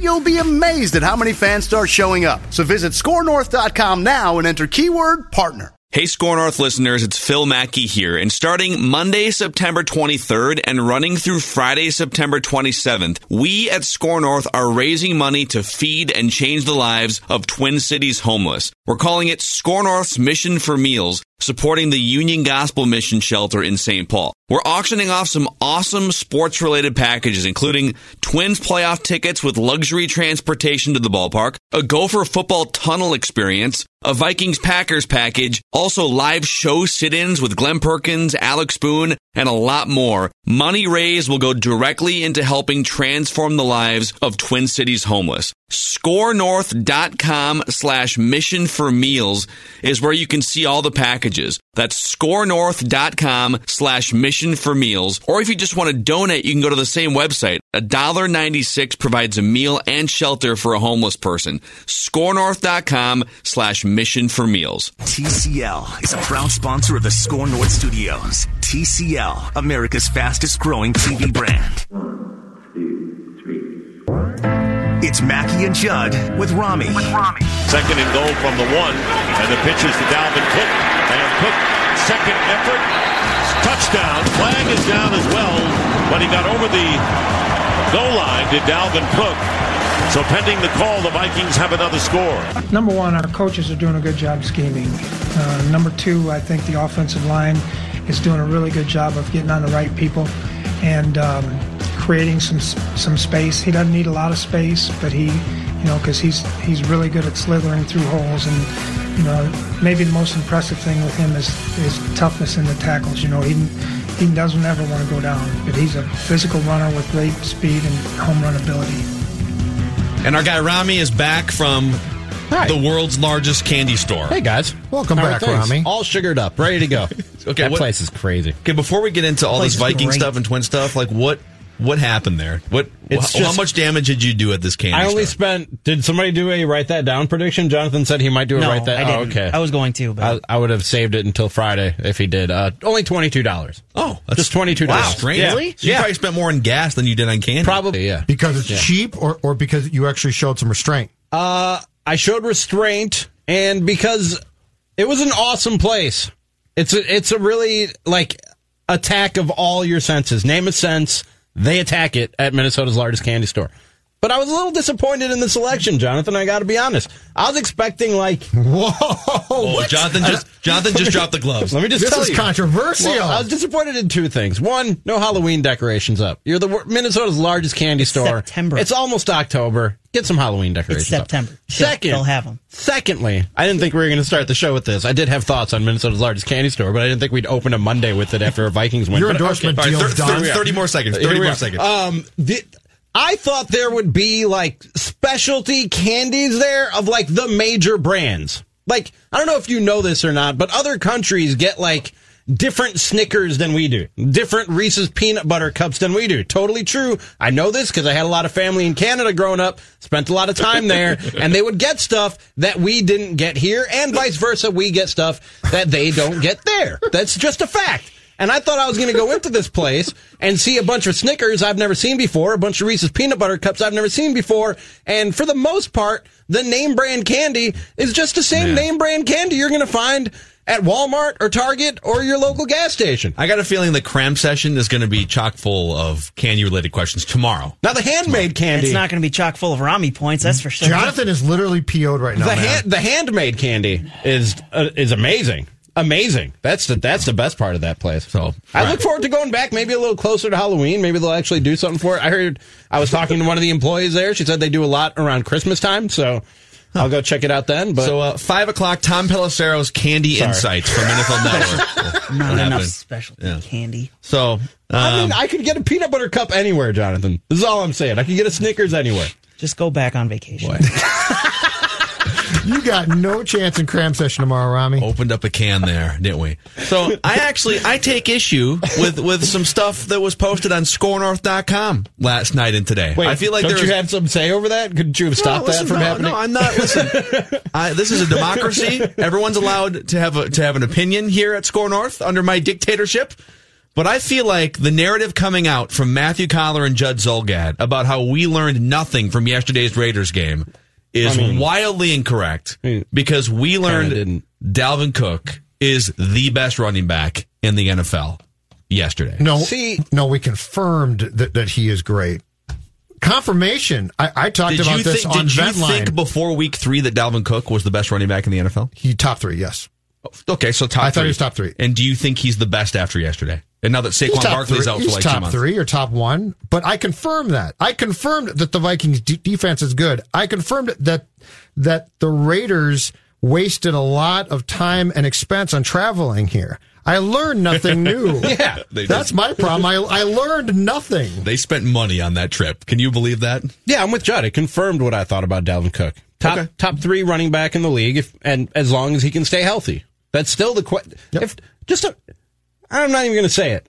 you'll be amazed at how many fans start showing up. So visit scorenorth.com now and enter keyword partner. Hey, Score North listeners, it's Phil Mackey here. And starting Monday, September 23rd and running through Friday, September 27th, we at Score North are raising money to feed and change the lives of Twin Cities homeless. We're calling it Score North's Mission for Meals, supporting the Union Gospel Mission Shelter in St. Paul. We're auctioning off some awesome sports related packages, including Twins playoff tickets with luxury transportation to the ballpark, a Gopher football tunnel experience, a Vikings Packers package, also live show sit ins with Glenn Perkins, Alex Boone, and a lot more. Money raised will go directly into helping transform the lives of Twin Cities homeless. ScoreNorth.com slash mission for meals is where you can see all the packages. That's ScoreNorth.com slash mission for meals. Or if you just want to donate, you can go to the same website. $1.96 provides a meal and shelter for a homeless person. ScoreNorth.com slash mission for meals. TCL is a proud sponsor of the Score North Studios. TCL, America's fastest growing TV brand. It's Mackey and Judd with Rami. With Rami. Second and goal from the one, and the pitch is to Dalvin Cook. And Cook, second effort, touchdown. Flag is down as well, but he got over the goal line to Dalvin Cook. So pending the call, the Vikings have another score. Number one, our coaches are doing a good job scheming. Uh, number two, I think the offensive line is doing a really good job of getting on the right people and um, creating some some space. He doesn't need a lot of space, but he, you know, because he's he's really good at slithering through holes. And you know, maybe the most impressive thing with him is is toughness in the tackles. You know, he he doesn't ever want to go down, but he's a physical runner with great speed and home run ability. And our guy Rami is back from Hi. the world's largest candy store. Hey guys, Welcome How are back, things? Rami. All sugared up, ready to go. Okay, that what- place is crazy. Okay, before we get into all this Viking great. stuff and twin stuff, like what what happened there? What It's wh- how much damage did you do at this candy I only store? spent. Did somebody do a write that down prediction? Jonathan said he might do a No, write that. I didn't. Oh, okay. I was going to, but I, I would have saved it until Friday if he did. Uh, only twenty two dollars. oh, that's Just twenty two wow, dollars. strange. Yeah. So you Yeah. probably spent more on gas than you did on candy. Probably. Yeah. Because it's Yeah. cheap or, or because you actually showed some restraint? Uh, I showed restraint, and because it was an awesome place. It's a it's a really like attack of all your senses. Name a sense, they attack it at Minnesota's largest candy store. But I was a little disappointed in the selection, Jonathan. I got to be honest. I was expecting like Whoa! Oh, Jonathan just Jonathan just dropped the gloves. Let me just This tell is you. controversial. Well, I was disappointed in two things. One, no Halloween decorations up. You're the Minnesota's largest candy store. September. It's almost October. Get some Halloween decorations. it's. September. They'll- Second, they'll have them. Secondly, I didn't think we were going to start the show with this. I did have thoughts on Minnesota's largest candy store, but I didn't think we'd open a Monday with it after a Vikings win. Your But endorsement All right, deal's thir- done. thir- 30 more seconds. 30 we more are. seconds. Um, the, I thought there would be like specialty candies there of like the major brands. Like, I don't know if you know this or not, but other countries get like different Snickers than we do, different Reese's peanut butter cups than we do. Totally true. I know this because I had a lot of family in Canada growing up, spent a lot of time there, and they would get stuff that we didn't get here, and vice versa. We get stuff that they don't get there. That's just a fact. And I thought I was going to go into this place and see a bunch of Snickers I've never seen before, a bunch of Reese's peanut butter cups I've never seen before, and for the most part, the name brand candy is just the same Yeah. name brand candy you're going to find at Walmart or Target or your local gas station. I got a feeling the cram session is going to be chock full of candy related questions tomorrow. Now the handmade candy, It's not going to be chock full of Rami points, that's for sure. Jonathan is literally PO'd right now. the man. hand, the handmade candy is uh, is amazing. Amazing. That's the that's the best part of that place. So I look forward to going back maybe a little closer to Halloween. Maybe they'll actually do something for it. I heard I was talking to one of the employees there. She said they do a lot around Christmas time, so I'll go check it out then. But So uh, five o'clock, Tom Pelissero's Candy Sorry. Insights from NFL Network. Not enough happened? specialty Yeah. candy. So I mean, um, I could get a peanut butter cup anywhere, Jonathan. This is all I'm saying. I could get a Snickers anywhere. Just go back on vacation. You got no chance in cram session tomorrow, Rami. opened up a can there, didn't we? So I actually I take issue with with some stuff that was posted on ScoreNorth.com last night and today. Wait, I feel like don't there you was- have some say over that? Couldn't you have stopped No, that from no, happening? No, I'm not. Listen, I, this is a democracy. Everyone's allowed to have a, to have an opinion here at Score North under my dictatorship. But I feel like the narrative coming out from Matthew Coller and Judd Zulgad about how we learned nothing from yesterday's Raiders game is I mean- wildly incorrect because we learned didn't. Dalvin Cook is the best running back in the NFL yesterday. No, See- no, we confirmed that, that he is great. Confirmation. I, I talked Did about you, this think, on did you Ventline. think before week three that Dalvin Cook was the best running back in the NFL? he top three, yes. Oh, okay, so top I thought he was top three. And do you think he's the best after yesterday? And now that He's Saquon top Barkley's three. out for He's like two top months. three or top one, but I confirmed that. I confirmed that the Vikings de- defense is good. I confirmed that that the Raiders wasted a lot of time and expense on traveling here. I learned nothing new. Yeah, they did. that's my problem. I I learned nothing. They spent money on that trip. Can you believe that? Yeah, I'm with Judd. It confirmed what I thought about Dalvin Cook. Top Okay. top three running back in the league, if, and as long as he can stay healthy. That's still the question. If just, a, I'm not even going to say it.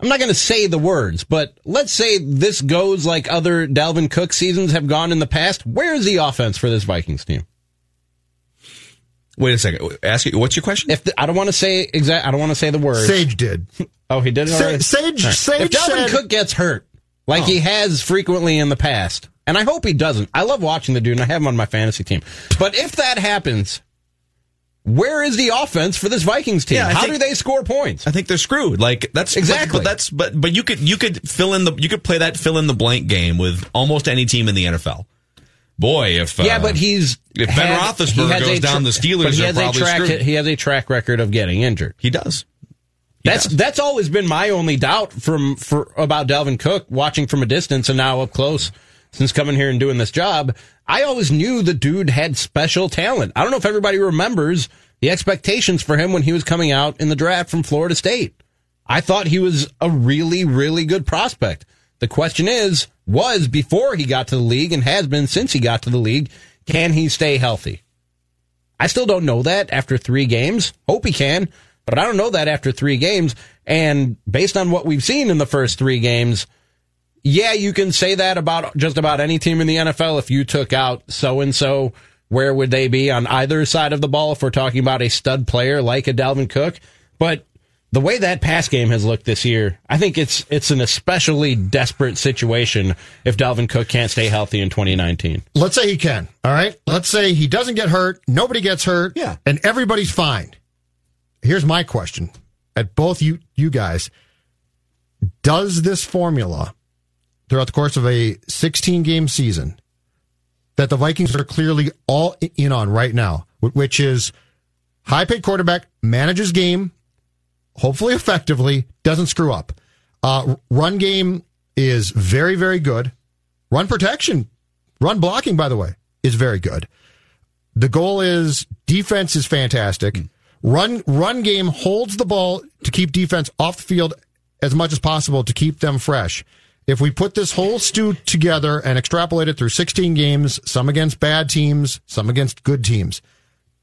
I'm not going to say the words, but let's say this goes like other Dalvin Cook seasons have gone in the past. Where is the offense for this Vikings team? Wait a second. Ask you, what's your question? If the, I don't want to say exact, I don't want to say the words. Sage did. oh, he did it Sa- Sage All right. Sage if Dalvin said, Cook gets hurt, like Oh. he has frequently in the past, and I hope he doesn't. I love watching the dude, and I have him on my fantasy team. But if that happens, where is the offense for this Vikings team? Yeah, How think- do they score points? I think they're screwed. Like that's Exactly. But, but that's but but you could you could fill in the you could play that fill in the blank game with almost any team in the NFL. Boy, if yeah, uh, but he's if Ben had- Roethlisberger goes a down, the Steelers he are has probably a track. screwed. He has a track record of getting injured. he does. He That's does. that's always been my only doubt from for about Dalvin Cook watching from a distance and now up close since coming here and doing this job. I always knew the dude had special talent. I don't know if everybody remembers the expectations for him when he was coming out in the draft from Florida State. I thought he was a really really good prospect. The question is, was before he got to the league and has been since he got to the league, can he stay healthy? I still don't know that after three games. Hope he can, but I don't know that after three games. And based on what we've seen in the first three games, yeah, you can say that about just about any team in the NFL. If you took out so and so, where would they be on either side of the ball if we're talking about a stud player like a Dalvin Cook? But the way that pass game has looked this year, I think it's it's an especially desperate situation if Dalvin Cook can't stay healthy in 2019. let's say he can. All right. Let's say he doesn't get hurt. Nobody gets hurt. Yeah. And everybody's fine. Here's my question at both you you guys. Does this formula throughout the course of a 16 game season that the Vikings are clearly all in on right now, which is high paid quarterback, manages game, hopefully effectively, doesn't screw up. Uh, run game is very, very good. Run protection, run blocking, by the way, is very good. The goal is defense is fantastic. Run run game holds the ball to keep defense off the field as much as possible to keep them fresh. If we put this whole stew together and extrapolate it through 16 games, some against bad teams, some against good teams,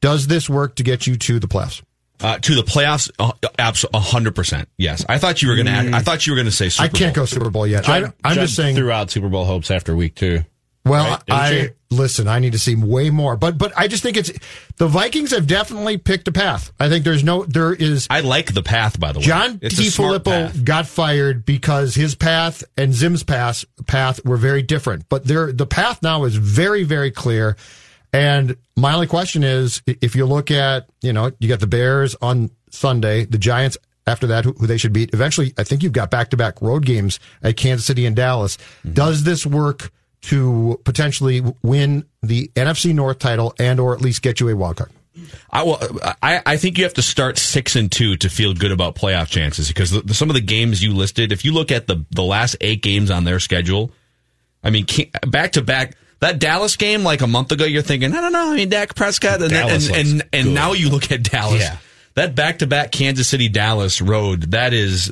does this work to get you to the playoffs? Uh, to the playoffs, uh, absolutely, hundred percent. Yes, I thought you were going to. I thought you were going to say. Super I can't Bowl. go Super Bowl yet. I, I'm Judd just saying. threw out Super Bowl hopes after week two. Well, Right? I you? listen. I need to see way more, but but I just think it's the Vikings have definitely picked a path. I think there's no there is. I like the path, by the way. John It's smart got fired because his path and Zim's path path were very different. But there, the path now is very very clear. And my only question is, if you look at you know you got the Bears on Sunday, the Giants after that, who, who they should beat. Eventually, I think you've got back to back road games at Kansas City and Dallas. Mm-hmm. Does this work? To potentially win the NFC North title and or at least get you a wild card. I, well, I, I think you have to start six and two to feel good about playoff chances because the, the- some of the games you listed, if you look at the, the last eight games on their schedule, I mean, back to back, that Dallas game like a month ago, you're thinking, I don't know, I mean, Dak Prescott, and, Dallas and, and, and now you look at Dallas. Yeah. That back to back Kansas City Dallas road, that is,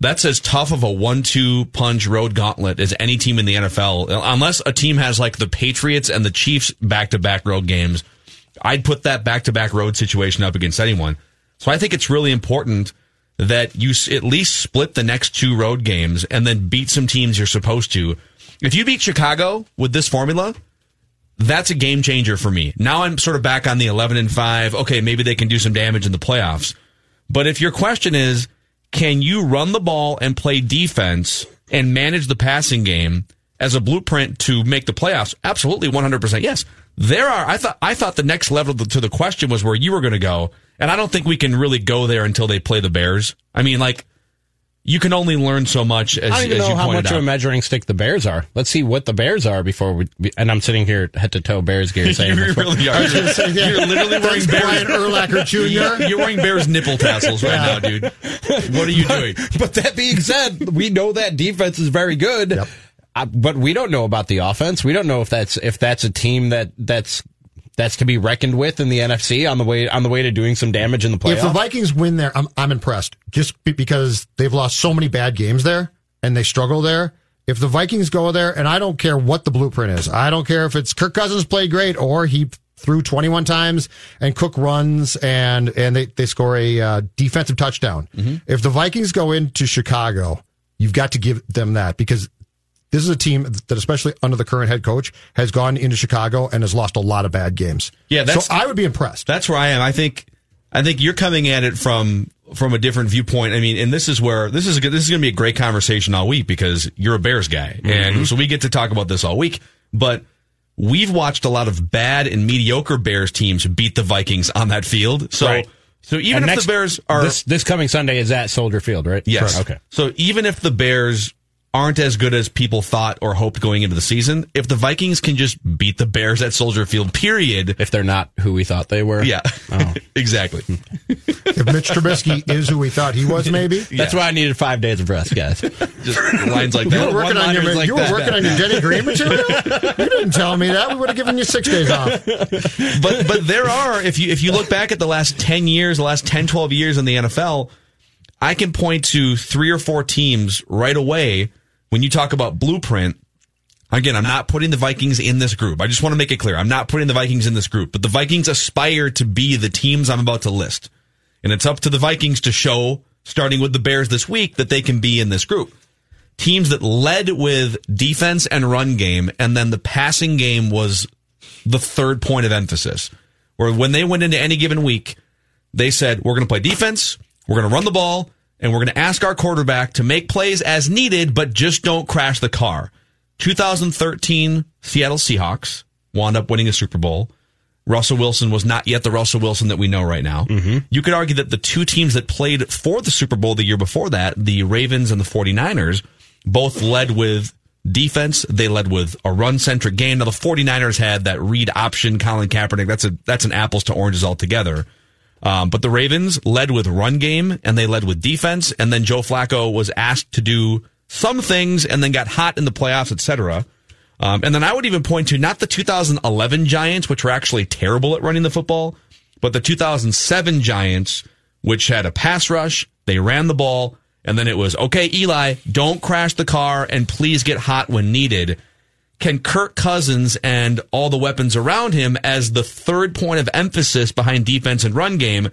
that's as tough of a one-two punch road gauntlet as any team in the NFL. Unless a team has like the Patriots and the Chiefs back-to-back road games, I'd put that back-to-back road situation up against anyone. So I think it's really important that you at least split the next two road games and then beat some teams you're supposed to. If you beat Chicago with this formula, that's a game changer for me. Now I'm sort of back on the 11 and 5. Okay, maybe they can do some damage in the playoffs. But if your question is, can you run the ball and play defense and manage the passing game as a blueprint to make the playoffs? Absolutely, 100% yes. There are, I thought, I thought the next level to the question was where you were going to go. And I don't think we can really go there until they play the Bears. I mean, like, you can only learn so much as, I don't even as know you how much of a measuring stick the Bears are. Let's see what the Bears are before we. And I'm sitting here head to toe Bears gear saying you really are. You're, you're literally wearing Bears. Brian Urlacher Jr. You're wearing Bears nipple tassels right now, dude. What are you doing? But that being said, we know that defense is very good. Yep. Uh, but we don't know about the offense. We don't know if that's if that's a team that that's that's to be reckoned with in the NFC on the way on the way to doing some damage in the playoffs. If the Vikings win there, I'm I'm impressed. Just be- because they've lost so many bad games there and they struggle there. If the Vikings go there, and I don't care what the blueprint is, I don't care if it's Kirk Cousins played great or he threw 21 times and Cook runs and and they they score a uh, defensive touchdown. If the Vikings go into Chicago, you've got to give them that because this is a team that, especially under the current head coach, has gone into Chicago and has lost a lot of bad games. Yeah, that's- so I would be impressed. That's where I am. I think I think you're coming at it from from a different viewpoint. I mean, and this is where this is a good- this is going to be a great conversation all week because you're a Bears guy, and mm-hmm. so we get to talk about this all week. But we've watched a lot of bad and mediocre Bears teams beat the Vikings on that field. So Right. so even And if next- the Bears are this this coming Sunday is at Soldier Field, right? Yes. Correct. Okay. So even if the Bears aren't as good as people thought or hoped going into the season, if the Vikings can just beat the Bears at Soldier Field, period. If they're not who we thought they were. Yeah, Oh. exactly. if Mitch Trubisky is who we thought he was, maybe. That's why I needed five days of rest, guys. Just lines like that. You were working on your One-liners like you were that. working on your Denny Green material. you didn't tell me that. We would have given you six days off. but but there are if you if you look back at the last 10 years the last 10 12 years in the NFL I can point to three or four teams right away when you talk about blueprint again I'm not putting the Vikings in this group. I just want to make it clear. I'm not putting the Vikings in this group but the Vikings aspire to be the teams I'm about to list. And it's up to the Vikings to show starting with the Bears this week that they can be in this group. Teams that led with defense and run game and then the passing game was the third point of emphasis. Where when they went into any given week, they said, we're going to play defense, we're going to run the ball, and we're going to ask our quarterback to make plays as needed, but just don't crash the car. 2013 Seattle Seahawks wound up winning a Super Bowl. Russell Wilson was not yet the Russell Wilson that we know right now. Mm-hmm. You could argue that the two teams that played for the Super Bowl the year before that, the Ravens and the 49ers, both led with defense. They led with a run centric game. Now the 49ers had that read option Colin Kaepernick. That's a that's an apples to oranges altogether. Um, but the Ravens led with run game and they led with defense. And then Joe Flacco was asked to do some things and then got hot in the playoffs, etc. Um, and then I would even point to not the 2011 Giants, which were actually terrible at running the football, but the 2007 Giants, which had a pass rush. They ran the ball. And then it was, okay, Eli, don't crash the car and please get hot when needed. Can Kirk Cousins and all the weapons around him as the third point of emphasis behind defense and run game,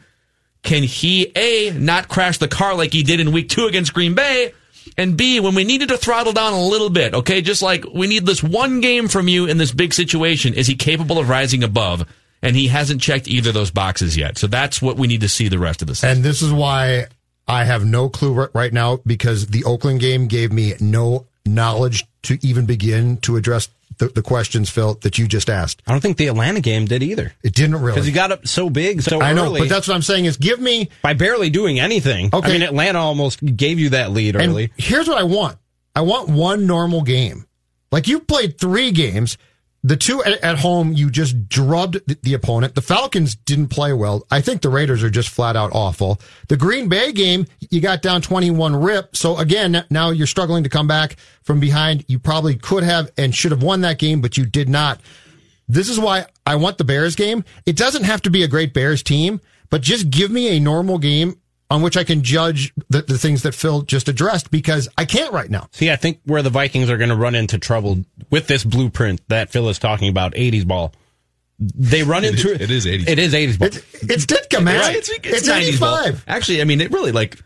can he A, not crash the car like he did in week two against Green Bay, And B, when we needed to throttle down a little bit, okay, just like we need this one game from you in this big situation, is he capable of rising above? And he hasn't checked either of those boxes yet. So that's what we need to see the rest of the season. And this is why I have no clue right now because the Oakland game gave me no knowledge to even begin to address the, the questions, Phil, that you just asked. I don't think the Atlanta game did either. It didn't really. Because he got up so big so I know, early. but that's what I'm saying is give me by barely doing anything. Okay. I mean, Atlanta almost gave you that lead And early. here's what I want. I want one normal game. Like you played three games. The two at, home, you just drubbed the opponent. The Falcons didn't play well. I think the Raiders are just flat out awful. The Green Bay game, you got down 21 rip. So again, now you're struggling to come back from behind. You probably could have and should have won that game, but you did not. This is why I want the Bears game. It doesn't have to be a great Bears team, but just give me a normal game on which I can judge the, the things that Phil just addressed because I can't right now. See, I think where the Vikings are going to run into trouble with this blueprint that Phil is talking about, 80s ball. They run It into is- it is 80s It is 80s ball. It's, it's Ditka, man. Right? It's, It's, it's 90s ball. 85. Actually, I mean, it really like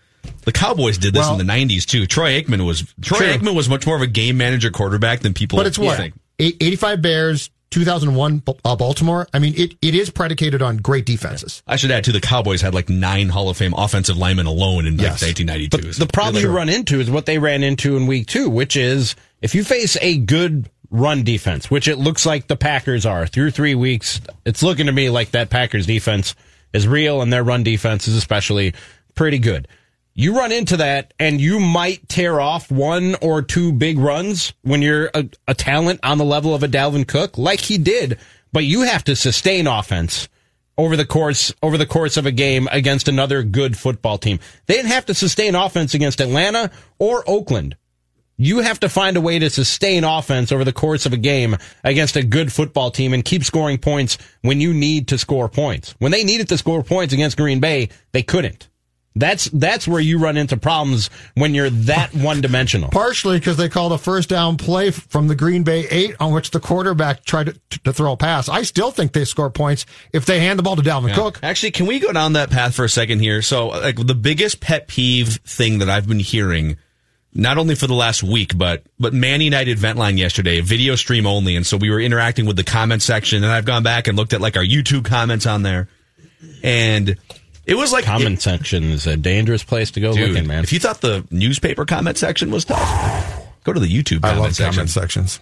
the Cowboys did this Well- in the 90s too. Troy Aikman was Troy True. Aikman was much more of a game manager quarterback than people But it's what? think. 85 Bears, 2001 uh, Baltimore. I mean, it, it is predicated on great defenses. I should add too, the Cowboys had like nine Hall of Fame offensive linemen alone in like, Yes. 1992. But So the problem you run into is what they ran into in week two, which is if you face a good run defense, which it looks like the Packers are through three weeks, it's looking to me like that Packers defense is real and their run defense is especially pretty good. You run into that and you might tear off one or two big runs when you're a, a talent on the level of a Dalvin Cook, like he did, but you have to sustain offense over the course over the course of a game against another good football team. They didn't have to sustain offense against Atlanta or Oakland. You have to find a way to sustain offense over the course of a game against a good football team and keep scoring points when you need to score points. When they needed to score points against Green Bay, they couldn't. That's that's where you run into problems when you're that one dimensional. Partially because they called a first down play from the Green Bay eight on which the quarterback tried to, to throw a pass. I still think they score points if they hand the ball to Dalvin Cook. Actually, can we go down that path for a second here? So, like, the biggest pet peeve thing that I've been hearing, not only for the last week, but but Man United Ventline yesterday, video stream only, and so we were interacting with the comment section, and I've gone back and looked at like our YouTube comments on there, and it was like Comment section is a dangerous place to go Dude, looking, man. If you thought the newspaper comment section was tough, go to the YouTube I love section. comment sections.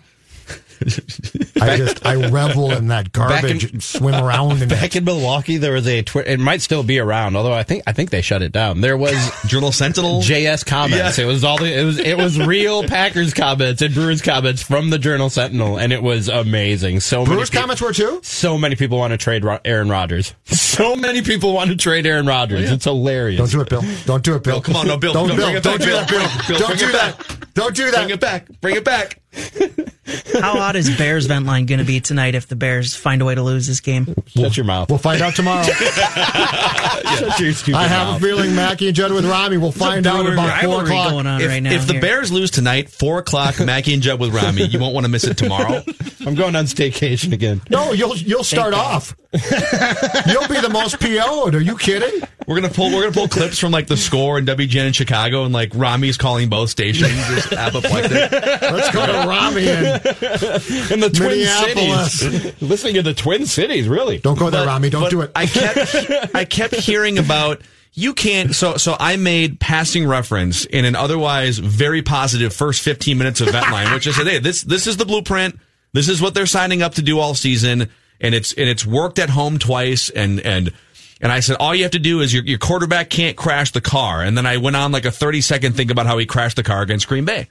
I just I revel in that garbage, in- and swim around in Back it. in Milwaukee, there was a Twitter. It might still be around, although I think I think they shut it down. There was Journal Sentinel. JS comments. Yeah. It was all the, it was it was real Packers comments and Brewers comments from the Journal Sentinel, and it was amazing. So many Brewers peop- comments were too. So many people want to trade Ro- Aaron Rodgers. So many people want to trade Aaron Rodgers. Oh, it's hilarious. Don't do it, Bill. Don't do it, Bill. Bill, come on, no, Bill, Don't, Bill, Bill. Don't do that, Bill. Bill. Bill, Don't do that. Don't do Bring that. it back. Bring it back. How hot is Bears vent line going to be tonight if the Bears find a way to lose this game? Shut your mouth. We'll find out tomorrow. Shut your stupid I have mouth. a feeling Mackey and Judd with Rami will find out Brewer about four o'clock. going on If, right now. if the here. Bears lose tonight, four o'clock, Mackey and Judd with Rami, you won't want to miss it tomorrow. I'm going on staycation again. No, you'll you'll start off. you'll be the most PO'd. Are you kidding? We're gonna pull we're gonna pull clips from like the score and WGN in Chicago, and like Rami's calling both stations, just apoplectic. Let's go to Rami and In the Twin Minneapolis. Cities. Listening to the Twin Cities, really. don't go there, But- Rami. Don't but do it. I kept I kept hearing about you can't so so I made passing reference in an otherwise very positive first 15 minutes of Ventline, which I said, hey, this this is the blueprint. This is what they're signing up to do all season, and it's and it's worked at home twice, and and and I said all you have to do is your your quarterback can't crash the car, and then I went on like a 30 second thing about how he crashed the car against Green Bay.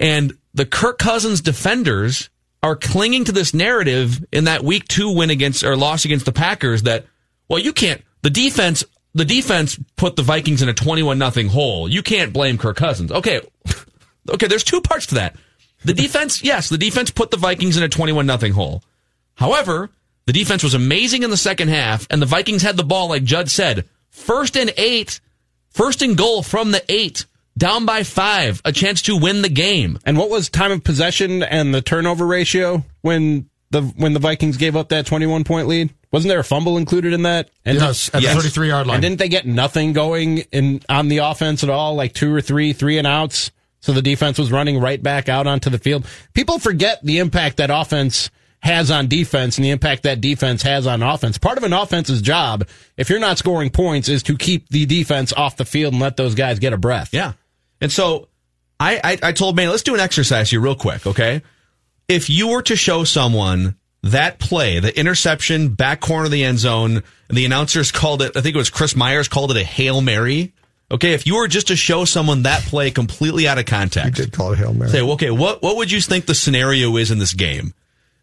And the Kirk Cousins defenders are clinging to this narrative in that week two win against or loss against the Packers that, well, you can't, the defense, the defense put the Vikings in a 21 nothing hole. You can't blame Kirk Cousins. Okay. Okay. There's two parts to that. The defense, yes, the defense put the Vikings in a 21 nothing hole. However, the defense was amazing in the second half and the Vikings had the ball, like Judd said, first and eight, first and goal from the eight, down by five, a chance to win the game. And what was time of possession and the turnover ratio when the when the Vikings gave up that 21 point lead? Wasn't there a fumble included in that? And Yes, at the 33 yard line. And didn't they get nothing going in on the offense at all? Like two or three three and outs So the defense was running right back out onto the field. People forget the impact that offense has on defense and the impact that defense has on offense. Part of an offense's job, if you're not scoring points, is to keep the defense off the field and let those guys get a breath. Yeah. And so I, I, I told Manny, let's do an exercise here real quick, okay? If you were to show someone that play, the interception, back corner of the end zone, and the announcers called it, I think it was Chris Myers called it a Hail Mary. Okay, if you were just to show someone that play completely out of context, You did call it Hail Mary. say, okay, what what would you think the scenario is in this game?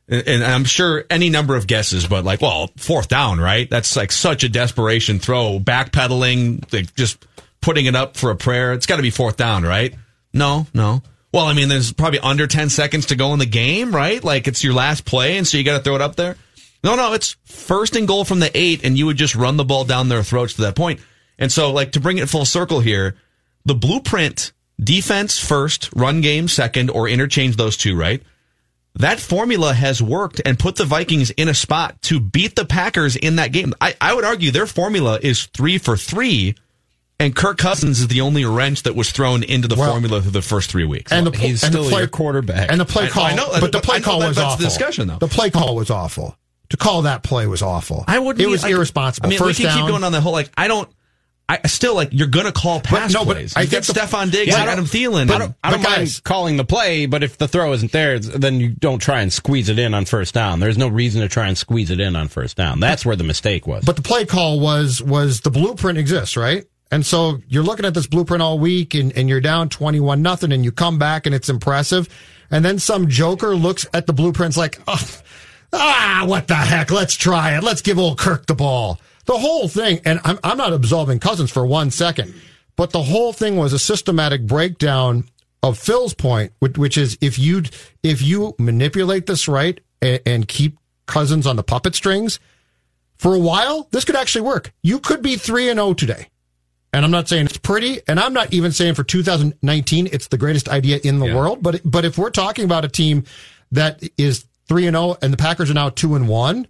And, and I'm sure any number of guesses, but like, well, fourth down, right? That's like such a desperation throw, backpedaling, like just putting it up for a prayer. It's got to be fourth down, right? No, no. Well, I mean, there's probably under 10 seconds to go in the game, right? Like it's your last play, and so you got to throw it up there. No, no, it's first and goal from the eight, and you would just run the ball down their throats to that point. And so, like, to bring it full circle here, the blueprint defense first, run game second, or interchange those two, right? That formula has worked and put the Vikings in a spot to beat the Packers in that game. I, I would argue their formula is three for three, and Kirk Cousins is the only wrench that was thrown into the Well, formula through the first three weeks. And the pl- He's and the play, your quarterback. And the play call, I know, but the play I know call that- was that's the awful. discussion, though. The play call was awful. To call that play was awful. I wouldn't. It was like, irresponsible. I mean, First we can down. keep going on the whole. Like, I don't. I still like you're going to call pass no, but plays. I You get think the- Stefon Diggs, Yeah, I and Adam Thielen. I don't, I don't mind guys- calling the play, but if the throw isn't there, then you don't try and squeeze it in on first down. There's no reason to try and squeeze it in on first down. That's where the mistake was. But the play call was was the blueprint exists, right? And so you're looking at this blueprint all week and, and you're down 21 nothing and you come back and it's impressive. And then some joker looks at the blueprints like, oh, ah, what the heck? Let's try it. Let's give old Kirk the ball. The whole thing, and I'm, I'm not absolving Cousins for one second, but the whole thing was a systematic breakdown of Phil's point, which, which is if you if you manipulate this right and, and keep Cousins on the puppet strings, for a while, this could actually work. You could be 3 and 0 today. And I'm not saying it's pretty, and I'm not even saying for 2019 it's the greatest idea in the world, but but if we're talking about a team that is 3 and 0 and the Packers are now 2 and 1,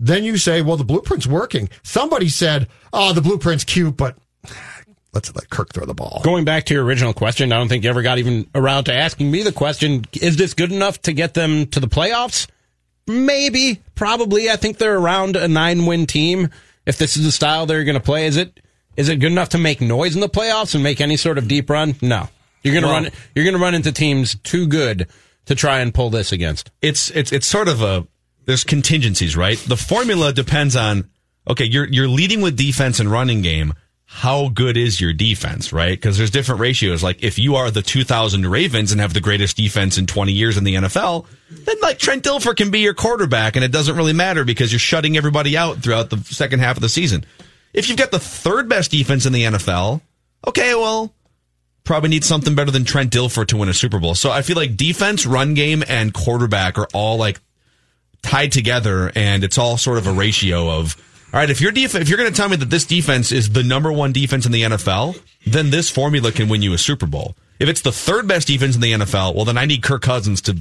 then you say, well, the blueprint's working. Somebody said, "Oh, the blueprint's cute, but let's let Kirk throw the ball." Going back to your original question, I don't think you ever got even around to asking me the question, is this good enough to get them to the playoffs? Maybe, probably. I think they're around a nine win team. If this is the style they're going to play, is it is it good enough to make noise in the playoffs and make any sort of deep run? No. You're going to Well- run you're going to run into teams too good to try and pull this against. it's it's it's sort of a there's contingencies, right? The formula depends on okay, you're you're leading with defense and running game. How good is your defense, right? Because there's different ratios. Like if you are the 2000 Ravens and have the greatest defense in 20 years in the NFL, then like Trent Dilfer can be your quarterback, and it doesn't really matter because you're shutting everybody out throughout the second half of the season. If you've got the third best defense in the NFL, okay, well, probably need something better than Trent Dilfer to win a Super Bowl. So I feel like defense, run game, and quarterback are all like tied together, and it's all sort of a ratio of all right. If your def- if you're going to tell me that this defense is the number one defense in the NFL, then this formula can win you a Super Bowl. If it's the third best defense in the NFL, well, then I need Kirk Cousins to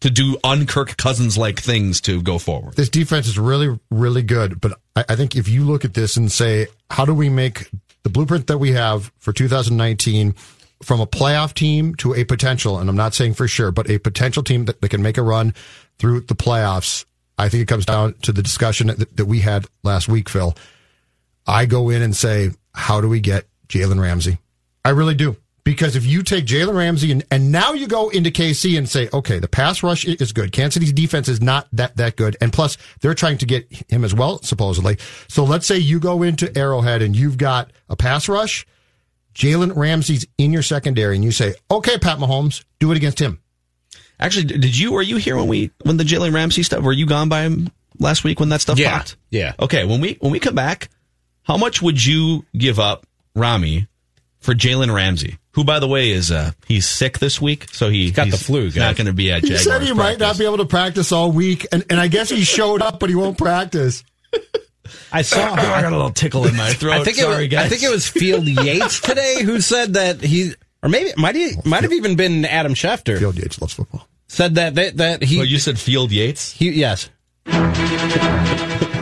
to do un-Kirk Cousins like things to go forward. this defense is really, really good. But I, I think if you look at this and say, how do we make the blueprint that we have for 2019 from a playoff team to a potential, and I'm not saying for sure, but a potential team that, that can make a run through the playoffs, I think it comes down to the discussion that, that we had last week, Phil. I go in and say, how do we get Jalen Ramsey? I really do. Because if you take Jalen Ramsey and, and now you go into KC and say, okay, the pass rush is good. Kansas City's defense is not that, that good. And plus, they're trying to get him as well, supposedly. So let's say you go into Arrowhead and you've got a pass rush. Jalen Ramsey's in your secondary and you say, okay, Pat Mahomes, do it against him. Actually, did you were you here when we when the Jalen Ramsey stuff? Were you gone by him last week when that stuff Yeah. popped? Yeah. Okay, when we when we come back, how much would you give up, Rami, for Jalen Ramsey? Who, by the way, is uh he's sick this week, so he, got he's the flu, Not going to be at He said he might not be able to practice all week. And, and I guess he showed up, but he won't practice. I saw I got a little tickle in my throat. I think Sorry, it was, guys. I think it was Field Yates today who said that he or maybe might he, might have even been Adam Schefter Field Yates loves football. said that that, that he, Well, you said Field Yates. he yes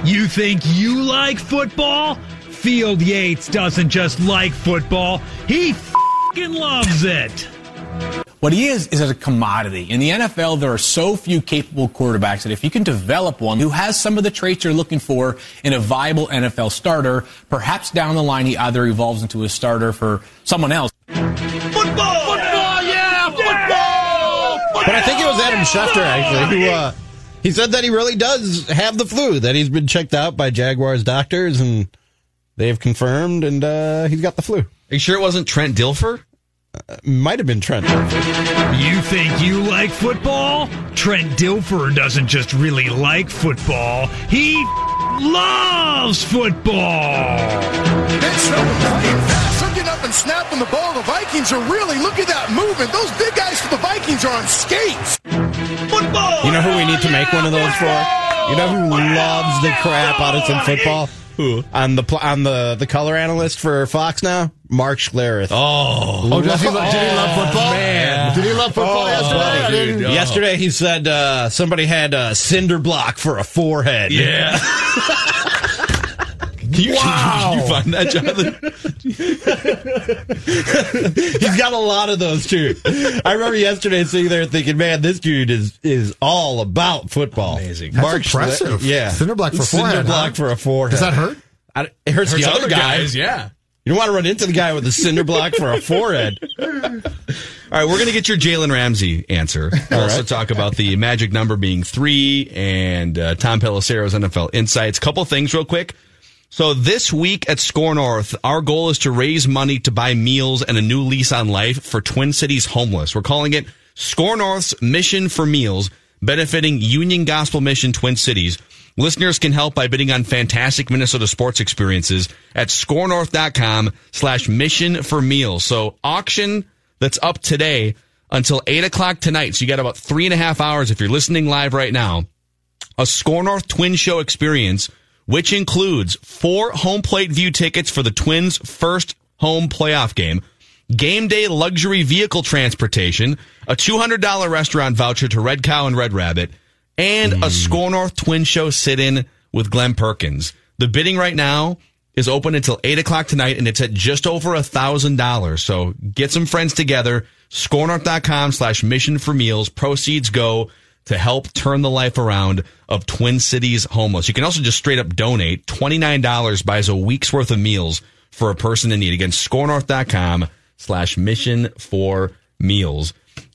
You think you like football? Field Yates doesn't just like football, he fing loves it. What he is is as a commodity. In the NFL, there are so few capable quarterbacks that if you can develop one who has some of the traits you're looking for in a viable NFL starter, perhaps down the line he either evolves into a starter for someone else. Football! Football, yeah! Football! But I think it was Adam Schefter actually who uh, he said that he really does have the flu. That he's been checked out by Jaguars doctors and they've confirmed, and uh, he's got the flu. Are you sure it wasn't Trent Dilfer? Uh, might have been Trent. Dilfer. You think you like football? Trent Dilfer doesn't just really like football. He loves football. It's so playing fast. They're up and snapping the ball. The Vikings are really, look at that movement. Those big guys for the Vikings are on skates. Football! You know who we need to make one of those for? You know who loves the crap out of some football? Who? On the pl- on the the color analyst for Fox now? Mark Schlereth. Oh. Oh, does he, lo- did he love football? man. Did he love football Oh, yesterday? I dude. didn't- Yesterday he said uh, somebody had a cinder block for a forehead. Yeah. Can you, Wow. can you find that, Jonathan? He's got a lot of those too. I remember yesterday sitting there thinking, "Man, this dude is is all about football." Amazing. That's Schler- impressive. yeah, Cinder block for Cinder forehead, block huh? for a forehead. Does that hurt? I, it hurts, the Hurts other guy. guys, yeah. You don't want to run into the guy with a cinder block for a forehead. All right, we're going to get your Jalen Ramsey answer. We'll also right. talk about the magic number being three and uh, Tom Pelissero's NFL insights. Couple things real quick. So this week at Score North, our goal is to raise money to buy meals and a new lease on life for Twin Cities homeless. We're calling it Score North's Mission for Meals, benefiting Union Gospel Mission Twin Cities. Listeners can help by bidding on fantastic Minnesota sports experiences at scorenorth.com slash mission for meals. So auction that's up today until eight o'clock tonight. So you got about three and a half hours if you're listening live right now. A Score North Twin Show experience, which includes four home plate view tickets for the Twins' first home playoff game, game day luxury vehicle transportation, a $200 restaurant voucher to Red Cow and Red Rabbit, and a mm. Score North Twin Show sit in with Glenn Perkins. The bidding right now is open until 8 o'clock tonight, and it's at just over a $1,000. So get some friends together. ScoreNorth.com slash mission for meals. Proceeds go to help turn the life around of Twin Cities homeless. You can also just straight up donate. $29 buys a week's worth of meals for a person in need. Again, scorenorth.com slash mission for meals.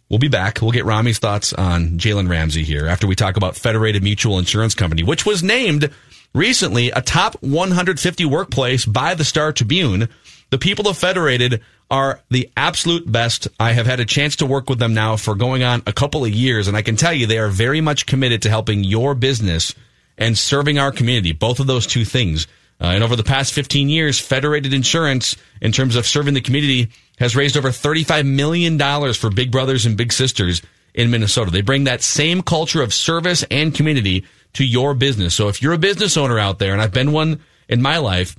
We'll be back. We'll get Rami's thoughts on Jalen Ramsey here after we talk about Federated Mutual Insurance Company, which was named recently a top 150 workplace by the Star Tribune. The people of Federated are the absolute best. I have had a chance to work with them now for going on a couple of years, and I can tell you they are very much committed to helping your business and serving our community. Both of those two things. Uh, and over the past 15 years, Federated Insurance, in terms of serving the community, has raised over $35 million for big brothers and big sisters in Minnesota. They bring that same culture of service and community to your business. So if you're a business owner out there, and I've been one in my life,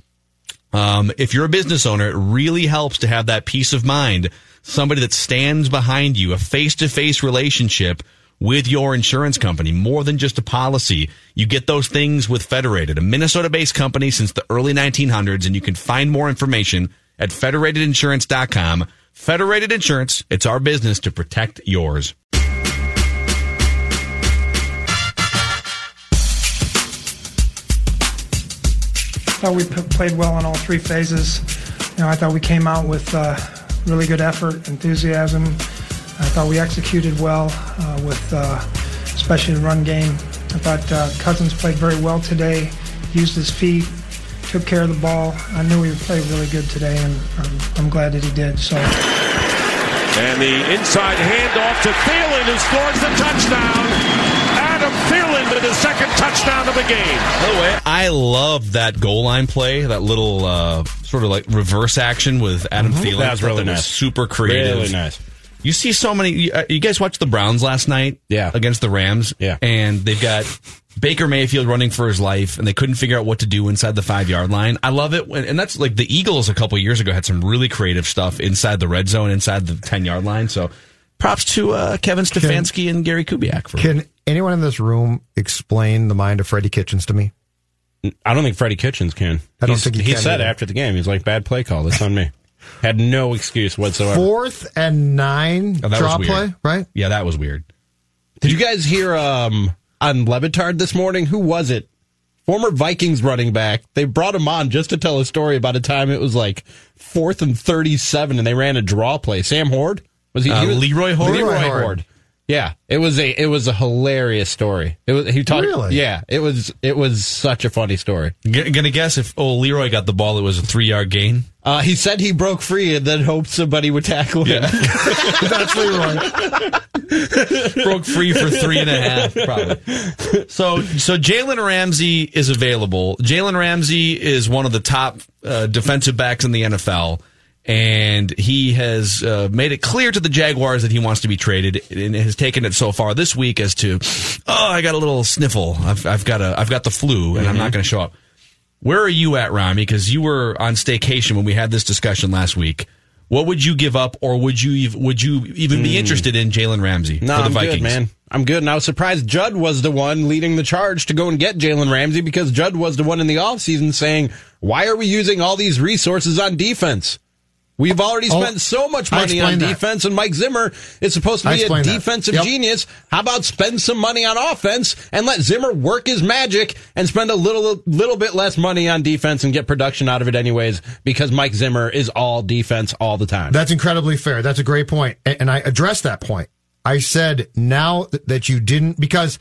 um, if you're a business owner, it really helps to have that peace of mind, somebody that stands behind you, a face to face relationship with your insurance company, more than just a policy. You get those things with Federated, a Minnesota based company since the early 1900s, and you can find more information at federatedinsurance.com. Federated Insurance, it's our business to protect yours. Thought we played well in all three phases. You know, I thought we came out with uh, really good effort, enthusiasm. I thought we executed well uh, with, uh, especially the run game. I thought uh, Cousins played very well today, used his feet, took care of the ball. I knew he would play really good today, and I'm, I'm glad that he did. So. And the inside handoff to Thielen, who scores the touchdown. Thielen with his second touchdown of the game. By the way, I love that goal line play, that little uh, sort of like reverse action with Adam Mhm. Thielen. That was really that nice. super creative. Really nice. You see so many. You, uh, you guys watched the Browns last night? Yeah. Against the Rams? Yeah. And they've got Baker Mayfield running for his life, and they couldn't figure out what to do inside the five yard line. I love it. When, and that's like the Eagles a couple years ago had some really creative stuff inside the red zone, inside the 10 yard line. So props to uh, Kevin Stefanski and Gary Kubiak for Can anyone in this room explain the mind of Freddie Kitchens to me? I don't think Freddie Kitchens can. I don't He's- think he he can said either. after the game, he's like, bad play call. That's on me. Had no excuse whatsoever. Fourth and nine Oh, draw play, right? Yeah, that was weird. Did you guys hear um, on Le Batard this morning? Who was it? Former Vikings running back. They brought him on just to tell a story about a time it was like fourth and thirty-seven, and they ran a draw play. Sam Hoard was he? Uh, he was, Leroy Hoard? Leroy, Leroy Hoard. Hoard. Yeah, it was a it was a hilarious story. It was he talked. Really? Yeah, it was it was such a funny story. G- gonna guess if oh Leroy got the ball, it was a three yard gain. Uh, he said he broke free and then hoped somebody would tackle him. That's Leroy. Broke free for three and a half, probably. So, so Jalen Ramsey is available. Jalen Ramsey is one of the top uh, defensive backs in the NFL, and he has uh, made it clear to the Jaguars that he wants to be traded, and has taken it so far this week as to, oh, I got a little sniffle. I've, I've got a, I've got the flu, and I'm not going to show up. Where are you at, Rami? Because you were on staycation when we had this discussion last week. What would you give up, or would you would you even be interested in Jalen Ramsey No, for the I'm Vikings? good, man. I'm good. And I was surprised Judd was the one leading the charge to go and get Jalen Ramsey because Judd was the one in the offseason saying, why are we using all these resources on defense? We've already Oh, spent so much money on explained that. defense, and Mike Zimmer is supposed to be a defensive Yep. genius. How about spend some money on offense and let Zimmer work his magic and spend a little little bit less money on defense and get production out of it anyways? Because Mike Zimmer is all defense all the time. That's incredibly fair. That's a great point. And I addressed that point. I said now that you didn't, because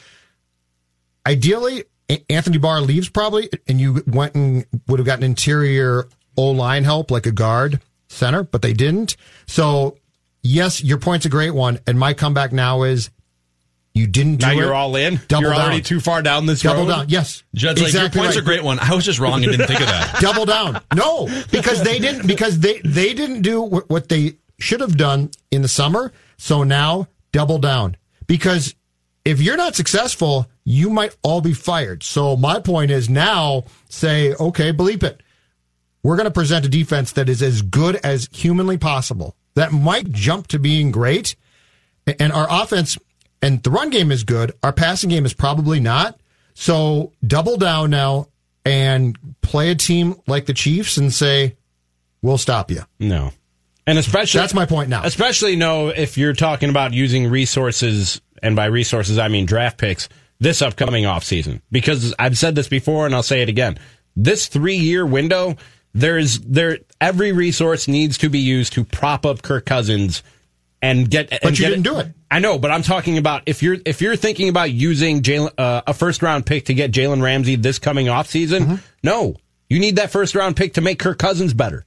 ideally, Anthony Barr leaves probably, and you went and would have gotten interior O line help like a guard center, but they didn't. So, yes, your point's a great one. And my comeback now is you didn't do now it. you're all in. Double you're already down. too far down this Double road. down. Yes. Judge, like, your point's right. a great one. I was just wrong and didn't think of that. double down. No, because they didn't. Because they they didn't do what, what they should have done in the summer. So now double down. Because if you're not successful, you might all be fired. So my point is now say, okay, bleep it. We're going to present a defense that is as good as humanly possible. That might jump to being great, and our offense and the run game is good. Our passing game is probably not. So double down now and play a team like the Chiefs and say, we'll stop you. No. And especially That's my point now. Especially no if you're talking about using resources and by resources I mean draft picks this upcoming offseason. Because I've said this before and I'll say it again. This 3-year window there's there every resource needs to be used to prop up Kirk Cousins and get But and you get didn't do it. I know, but I'm talking about if you're if you're thinking about using Jalen, uh, a first round pick to get Jalen Ramsey this coming offseason, Mm-hmm. no. You need that first round pick to make Kirk Cousins better.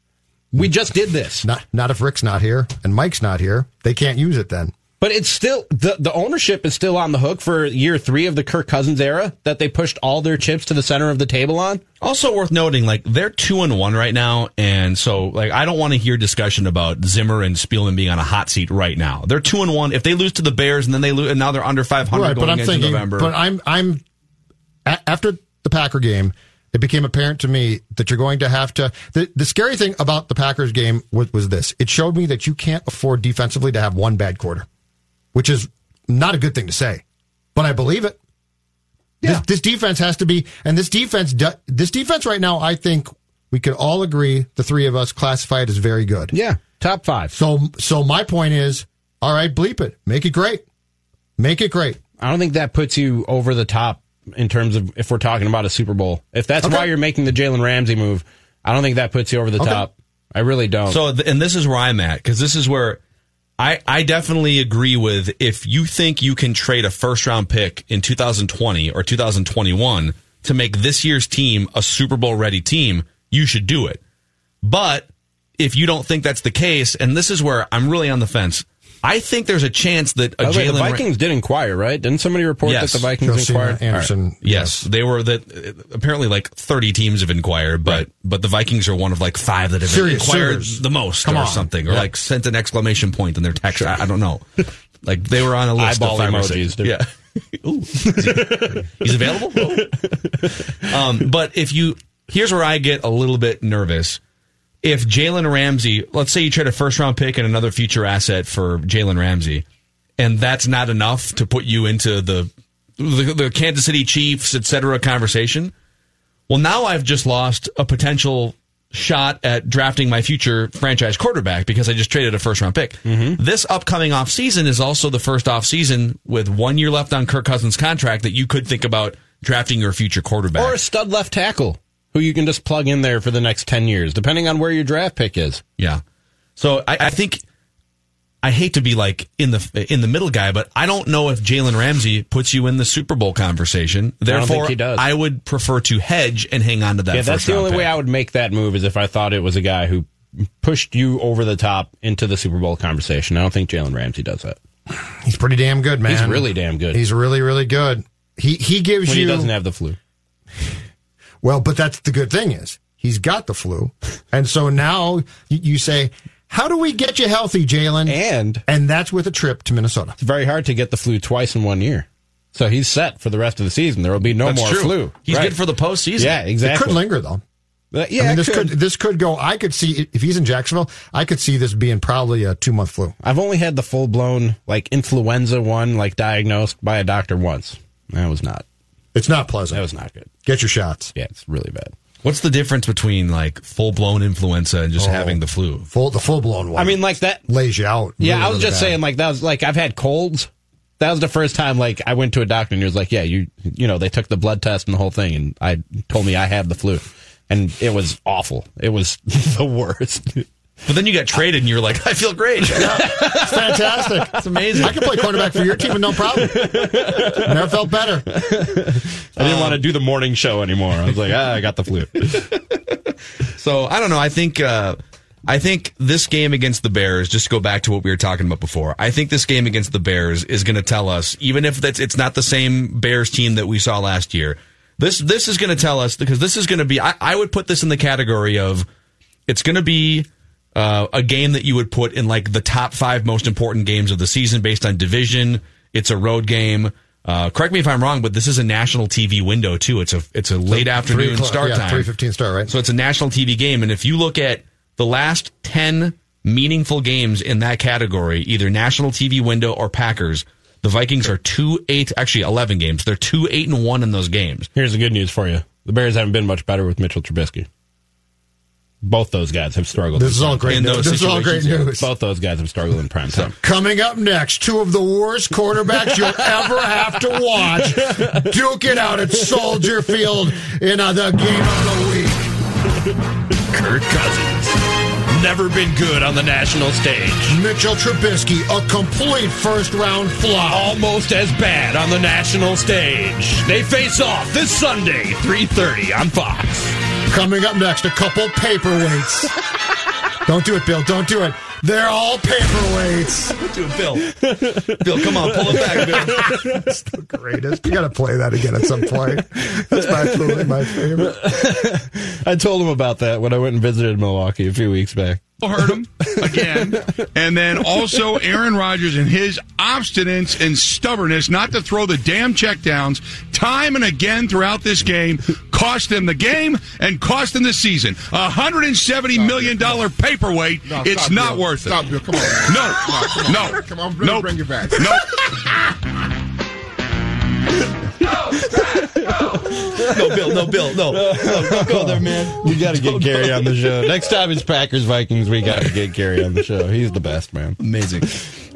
We just did this. Not not if Rick's not here and Mike's not here. They can't use it then. But it's still the the ownership is still on the hook for year three of the Kirk Cousins era that they pushed all their chips to the center of the table on. Also worth noting, like they're two and one right now, and so like I don't want to hear discussion about Zimmer and Spielman being on a hot seat right now. They're two and one. If they lose to the Bears and then they lose, and now they're under five hundred Right, going but I'm into thinking, November. but I'm I'm a- after the Packer game, it became apparent to me that you're going to have to. The, the scary thing about the Packers game was, was this: it showed me that you can't afford defensively to have one bad quarter, which is not a good thing to say, but I believe it. This, this defense has to be, and this defense, this defense right now, I think we could all agree, the three of us classify it as very good. Yeah, top five. So, so my point is, all right, bleep it, make it great, make it great. I don't think that puts you over the top in terms of if we're talking about a Super Bowl. If that's Okay. why you're making the Jalen Ramsey move, I don't think that puts you over the Okay. top. I really don't. So, and this is where I'm at because this is where I, I definitely agree with if you think you can trade a first round pick in 2020 or 2021 to make this year's team a Super Bowl ready team, you should do it. But if you don't think that's the case, and this is where I'm really on the fence, I think there's a chance that a By the way, the Jalen Ra- Vikings did inquire, right? Didn't somebody report Yes. that the Vikings Josina inquired? Anderson, Yes, they were that. uh, Apparently, like thirty teams have inquired, but but the Vikings are one of like five that have Serious, inquired serious. the most, Come or on. something, or Yeah. like sent an exclamation point in their text. I, I don't know. Like they were on a list Eyeball of five or emojis, six. dude. Yeah. Ooh, he- he's available. Um, but if you here's where I get a little bit nervous. If Jalen Ramsey, let's say you trade a first round pick and another future asset for Jalen Ramsey, and that's not enough to put you into the the, the Kansas City Chiefs, et cetera, conversation. Well, now I've just lost a potential shot at drafting my future franchise quarterback because I just traded a first round pick. Mm-hmm. This upcoming offseason is also the first offseason with one year left on Kirk Cousins' contract that you could think about drafting your future quarterback. Or a stud left tackle who you can just plug in there for the next 10 years, depending on where your draft pick is. Yeah. So I, I think I hate to be like in the in the middle guy, but I don't know if Jalen Ramsey puts you in the Super Bowl conversation. I don't Therefore, think he does. I would prefer to hedge and hang on to that. yeah, that's the only pick. way I would make that move is if I thought it was a guy who pushed you over the top into the Super Bowl conversation. I don't think Jalen Ramsey does that. He's pretty damn good, man. He's really damn good. He's really, really good. He he gives when you he doesn't have the flu. Well, but that's the good thing is he's got the flu, and so now you, you say, "How do we get you healthy, Jalen?" And and that's with a trip to Minnesota. It's very hard to get the flu twice in one year. So he's set for the rest of the season. There will be no That's more true. flu. He's Right. good for the postseason. Yeah, exactly. It could linger though. Uh, yeah, I mean, this could. could. this could go. I could see if he's in Jacksonville. I could see this being probably a two month flu. I've only had the full blown like influenza one, like diagnosed by a doctor once. That was not. It's not pleasant. That was not good. Get your shots. Yeah, it's really bad. What's the difference between like full blown influenza and just Oh. having the flu? Full the full blown one. I mean, like that. lays you out. Yeah, really, I was really just bad. saying, like that was like I've had colds. That was the first time like I went to a doctor and he was like, "Yeah, you you know they took the blood test and the whole thing, and I told me I have the flu, and it was awful. It was the worst." But then you got traded and you're like, I feel great. It's fantastic. It's amazing. I can play quarterback for your team with no problem. Never felt better. I didn't want to do the morning show anymore. I was like, ah, I got the flu. So I don't know. I think uh, I think this game against the Bears. Just to go back to what we were talking about before. I think this game against the Bears is going to tell us, even if that's it's not the same Bears team that we saw last year. This this is going to tell us because this is going to be. I, I would put this in the category of it's going to be uh, a game that you would put in like the top five most important games of the season based on division. It's a road game. Uh, correct me if I'm wrong, but this is a national TV window too. It's a it's a late afternoon Three start yeah, time. Three fifteen start, right? So it's a national TV game. And if you look at the last 10 meaningful games in that category, either national TV window or Packers, the Vikings are 2 8, actually 11 games. They're 2 8 and 1 in those games. Here's the good news for you: the Bears haven't been much better with Mitchell Trubisky. Both those guys have struggled. This is all great news. This is all great news. Both those guys have struggled in prime time. Coming up next, two of the worst quarterbacks you'll ever have to watch duke it out at Soldier Field in uh, the game of the week. Kirk Cousins. Never been good on the national stage. Mitchell Trubisky, a complete first round flop. Almost as bad on the national stage. They face off this Sunday, 3.30 on Fox. Coming up next, a couple paperweights. Don't do it, Bill. Don't do it. They're all paperweights. Do it, Bill. Bill, come on, pull it back, Bill. That's the greatest. You got to play that again at some point. That's absolutely my favorite. I told him about that when I went and visited Milwaukee a few weeks back. hurt him again. and then also Aaron Rodgers and his obstinance and stubbornness not to throw the damn checkdowns time and again throughout this game cost them the game and cost them the season. A hundred and seventy million dollar paperweight. No, it's stop, not Bill. Worth Stop. Bill. Come on. No, come on. no, Come on, Bill, Nope. bring it back. No, Bill, no, Bill, no. Bill. No don't go there, man. We got to get Gary on the show. Next time it's Packers Vikings, we got to get Gary on the show. He's the best, man. Amazing.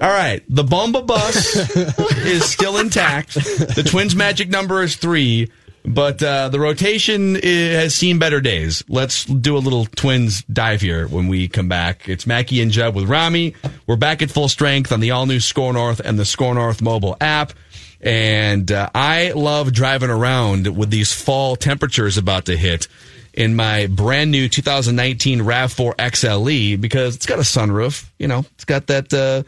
All right. The Bomba Bus is still intact. The Twins' magic number is three, but uh, the rotation has seen better days. Let's do a little Twins dive here when we come back. It's Mackey and Judd with Rami. We're back at full strength on the all new Score North and the Score North mobile app. And uh, I love driving around with these fall temperatures about to hit in my brand new 2019 RAV4 XLE because it's got a sunroof. You know, it's got that. Uh,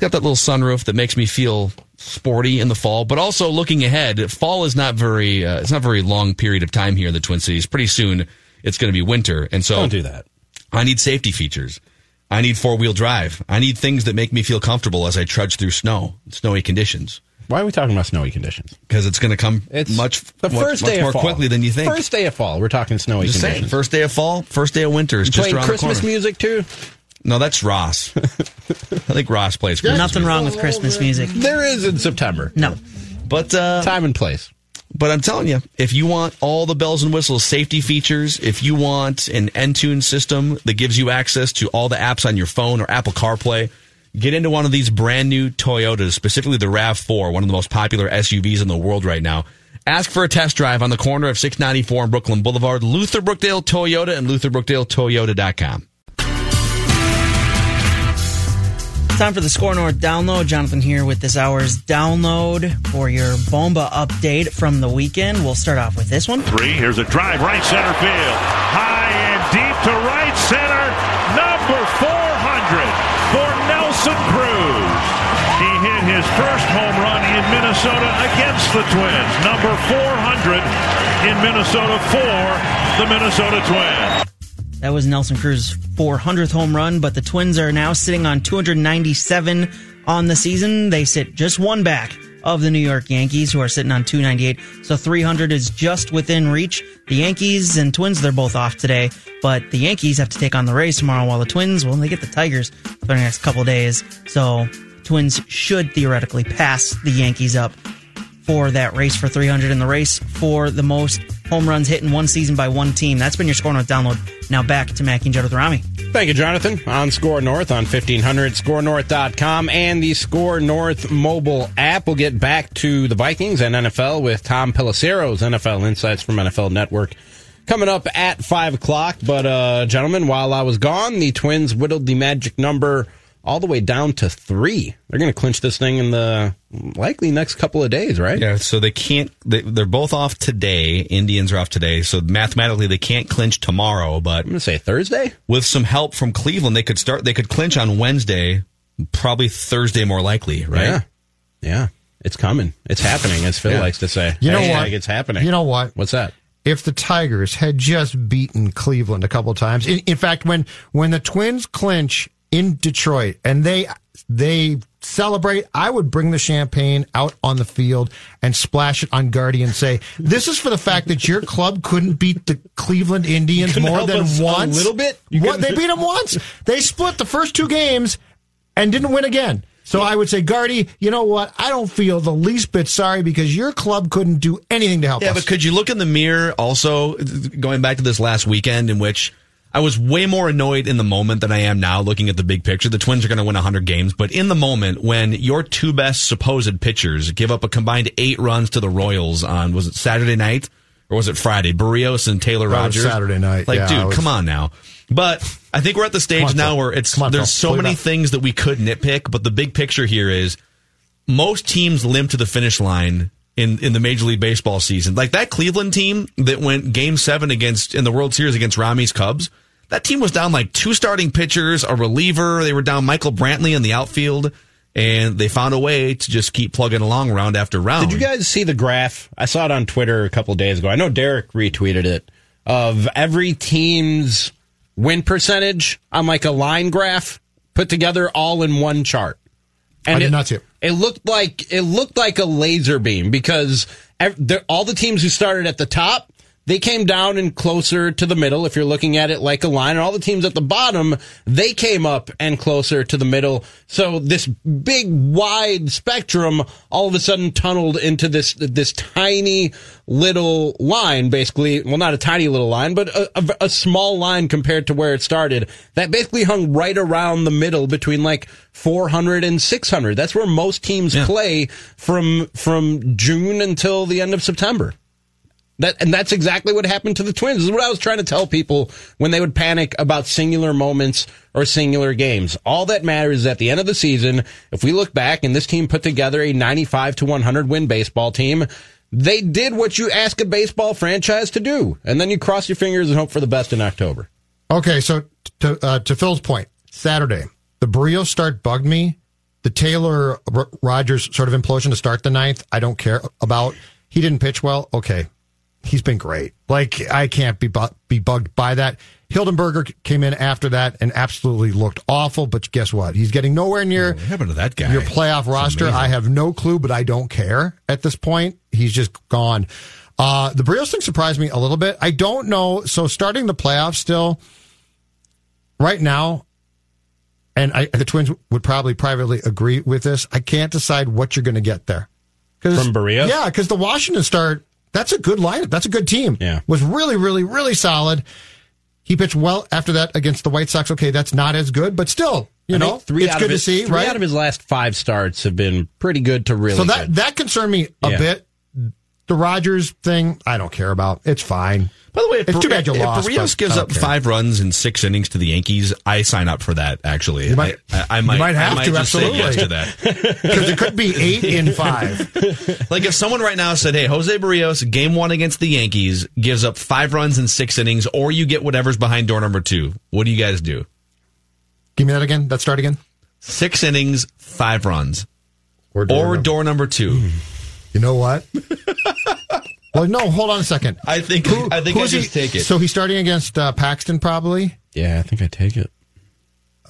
it's got that little sunroof that makes me feel sporty in the fall. But also looking ahead, fall is not very. Uh, it's not a very long period of time here in the Twin Cities. Pretty soon, it's going to be winter, and so Don't do that. I need safety features. I need four wheel drive. I need things that make me feel comfortable as I trudge through snow, snowy conditions. Why are we talking about snowy conditions? Because it's going to come It's much the first much day more of fall. quickly than you think. First day of fall, we're talking snowy just saying, conditions. first day of fall, first day of winter is just Playing around Christmas the corner. music too. No, that's Ross. I think Ross plays Christmas Nothing music. wrong with Christmas music. There is in September. No. But uh, Time and place. But I'm telling you, if you want all the bells and whistles, safety features, if you want an Entune system that gives you access to all the apps on your phone or Apple CarPlay, get into one of these brand new Toyotas, specifically the RAV4, one of the most popular SUVs in the world right now. Ask for a test drive on the corner of 694 and Brooklyn Boulevard, Luther Brookdale Toyota and LutherBrookdaleToyota.com. Time for the Score North download. Jonathan here with this hour's download for your Bomba update from the weekend. We'll start off with this one. Three. Here's a drive right center field. High and deep to right center. Number 400 for Nelson Cruz. He hit his first home run in Minnesota against the Twins. Number 400 in Minnesota for the Minnesota Twins. That was Nelson Cruz's 400th home run, but the Twins are now sitting on 297 on the season. They sit just one back of the New York Yankees, who are sitting on 298. So 300 is just within reach. The Yankees and Twins, they're both off today, but the Yankees have to take on the Rays tomorrow, while the Twins, well, they get the Tigers for the next couple days. So Twins should theoretically pass the Yankees up for that race for 300 and the race for the most home runs hit in one season by one team. That's been your Score North download. Now back to Mackey and Judd with Rami. Thank you, Jonathan. On Score North on 1500, scorenorth.com, and the Score North mobile app. We'll get back to the Vikings and NFL with Tom Pelissero's NFL Insights from NFL Network coming up at 5 o'clock. But, uh, gentlemen, while I was gone, the Twins whittled the magic number all the way down to three. They're going to clinch this thing in the likely next couple of days, right? Yeah, so they can't. They, they're both off today. Indians are off today, so mathematically they can't clinch tomorrow. But I'm going to say Thursday. With some help from Cleveland, they could start. They could clinch on Wednesday, probably Thursday more likely, right? Yeah, yeah, it's coming. It's happening, as Phil Yeah. likes to say. You know Hashtag what? It's happening. You know what? What's that? If the Tigers had just beaten Cleveland a couple times, in, in fact, when when the Twins clinch in Detroit and they they celebrate, I would bring the champagne out on the field and splash it on Gardy and say, "This is for the fact that your club couldn't beat the Cleveland Indians more than us a once, little bit? What they beat them once. They split the first two games and didn't win again." So I would say, Gardy, you know what? I don't feel the least bit sorry because your club couldn't do anything to help Yeah, us. but could you look in the mirror also, going back to this last weekend in which I was way more annoyed in the moment than I am now looking at the big picture. The Twins are going to win 100 games, but in the moment when your two best supposed pitchers give up a combined eight runs to the Royals on, was it Saturday night? Or was it Friday? Berrios and Taylor That Rogers. Saturday night, Like, yeah, dude, was- come on now. But I think we're at the stage on, now where it's on, there's so many things that we could nitpick, but the big picture here is most teams limp to the finish line in, in the Major League Baseball season. Like that Cleveland team that went game seven against in the World Series against Rami's Cubs. That team was down like two starting pitchers, a reliever. They were down Michael Brantley in the outfield, and they found a way to just keep plugging along round after round. Did you guys see the graph? I saw it on Twitter a couple days ago. I know Derek retweeted it of every team's win percentage on like a line graph put together all in one chart. I did it, not see it. It looked like it looked like a laser beam because all the teams who started at the top they came down and closer to the middle if you're looking at it like a line. And all the teams at the bottom they came up and closer to the middle. So this big wide spectrum all of a sudden tunneled into this this tiny little line basically. Well not a tiny little line but a, a, a small line compared to where it started that basically hung right around the middle between like 400 and 600 that's where most teams play from from June until the end of September that and that's exactly what happened to the Twins. This is what I was trying to tell people when they would panic about singular moments or singular games. All that matters is at the end of the season, if we look back and this team put together a 95 to 100 win baseball team, they did what you ask a baseball franchise to do. And then you cross your fingers and hope for the best in October. Okay, so to uh, to Phil's point, Saturday the Berrios start bugged me. The Taylor Rogers sort of implosion to start the ninth, I don't care about. He didn't pitch well. Okay, he's been great. Like I can't be bu- be bugged by that. Hildenberger came in after that and absolutely looked awful. But guess what? He's getting nowhere near What happened to that guy? your playoff roster. I have no clue, but I don't care at this point. He's just gone. Uh, the Berrios thing surprised me a little bit. I don't know. So starting the playoffs still, right now, and I, the Twins would probably privately agree with this. I can't decide what you're going to get there. From Berrios? Yeah, because the Washington start that's a good lineup. That's a good team. Yeah. Was really, really, really solid. He pitched well after that against the White Sox. Okay, that's not as good, but still, you I know, three it's out good of to his, see, three right? out of his last five starts have been pretty good to really so that good. that concerned me a Yeah. bit. The Rogers thing, I don't care about. It's fine. By the way, if, it's too bad you if lost. Berrios gives up care. five runs in six innings to the Yankees, I sign up for that. Actually, You might- I, I, I might, might have I might to, just say yes absolutely. to that. because it could be eight in five. Like if someone right now said, "Hey, Jose Berrios, game one against the Yankees, gives up five runs in six innings, or you get whatever's behind door number two, what do you guys do? Give me that again. That start again. Six innings, five runs, Or or door door, number- number two. You know what? well, no. Hold on a second. I think I think I who's he- just take it. So he's starting against uh, Paxton, probably. yeah, I think I take it.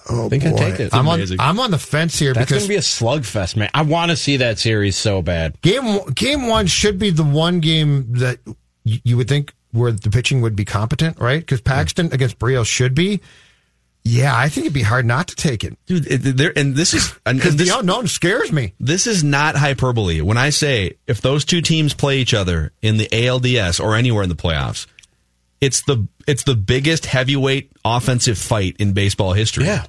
Oh, I think I boy. take it. I'm on. I'm on the fence here That's going to be a slugfest, man. I want to see that series so bad. game game one should be the one game that y- you would think where the pitching would be competent, right? Because Paxton against Berrios should be. Yeah, I think it'd be hard not to take it Dude, it, there and this is and because the unknown scares me. this is not hyperbole. When I say if those two teams play each other in the ALDS or anywhere in the playoffs, it's the it's the biggest heavyweight offensive fight in baseball history. Yeah.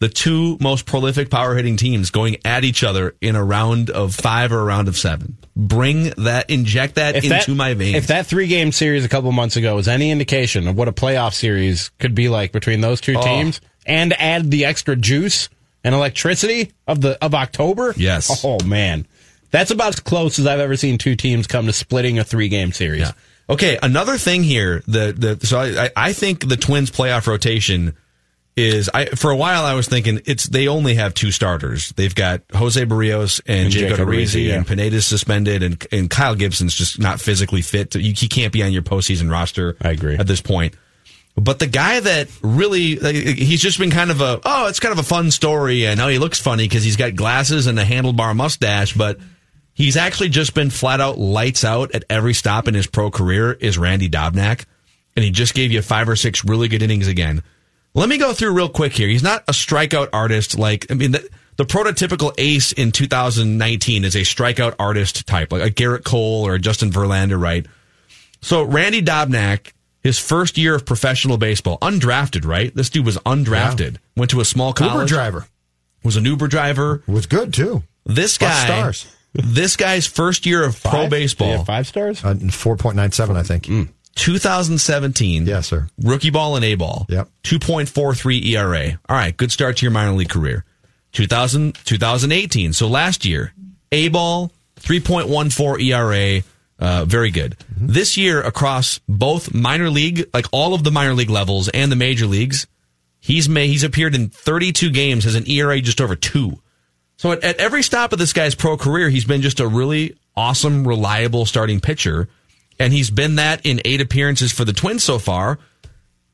The two most prolific power hitting teams going at each other in a round of five or a round of seven. Bring that, inject that If into that, my veins. If that three game series a couple months ago was any indication of what a playoff series could be like between those two Oh. teams, and add the extra juice and electricity of the of October, Yes. Oh man, that's about as close as I've ever seen two teams come to splitting a three game series. Yeah. Okay, another thing here. The the so I I- I think the Twins playoff rotation is I for a while I was thinking it's they only have two starters. They've got Jose Berrios and, And Jake Jake Odorizzi, Odorizzi, yeah. and Pineda's suspended, and and Kyle Gibson's just not physically fit. To, you, he can't be on your postseason roster. I agree. at this point. But the guy that really he's just been kind of a oh it's kind of a fun story and oh he looks funny because he's got glasses and a handlebar mustache, but he's actually just been flat out lights out at every stop in his pro career is Randy Dobnak, and he just gave you five or six really good innings again. Let me go through real quick here. He's not a strikeout artist like I mean the, the prototypical ace in 2019 is a strikeout artist type like a Gerrit Cole or a Justin Verlander, right? So Randy Dobnak, his first year of professional baseball, undrafted, right? This dude was undrafted. Went to a small college. Uber driver Was an Uber driver. was good too. This Plus guy, stars. this guy's first year of pro Five? Did he baseball, five stars. Uh, Four point nine seven, I think. 2017. Yes, sir. Rookie ball and A ball. Yep. 2.43 ERA. All right, good start to your minor league career. 2000, 2018. So last year, A ball, 3.14 ERA. Uh, very good. This year, across both minor league, like all of the minor league levels and the major leagues, he's made, he's appeared in 32 games, has an ERA just over two. So at, at every stop of this guy's pro career, he's been just a really awesome, reliable starting pitcher, and he's been that in eight appearances for the Twins so far.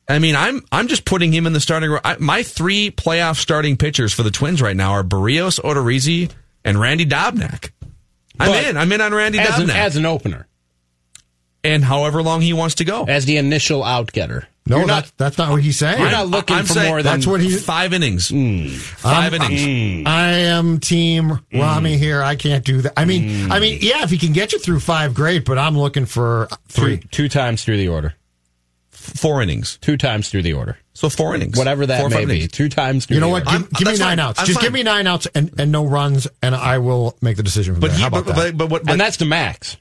I mean, I'm I'm just putting him in the starting. I, my three playoff starting pitchers for the Twins right now are Berrios, Odorizzi, and Randy Dobnak. I'm But in. I'm in on Randy as an, Dobnak, as an opener, and however long he wants to go. as the initial out getter. No, You're that's that's not what he's saying. You're not looking I'm for saying more than that's what he. Five innings. Hmm. Five I'm- innings. Hmm. I am team Rami hmm. here. I can't do that. I mean, I mean, yeah, if he can get you through five, great. But I'm looking for three, three. two times through the order. Four innings. Two times through the order. So four innings. Whatever that Four may be. innings. Two times through You know the what? order. Give, give me nine fine. outs. I'm Just fine. give me nine outs and, and no runs, and I will make the decision. But there. he, How but, about that? but, but what? But, and that's the max.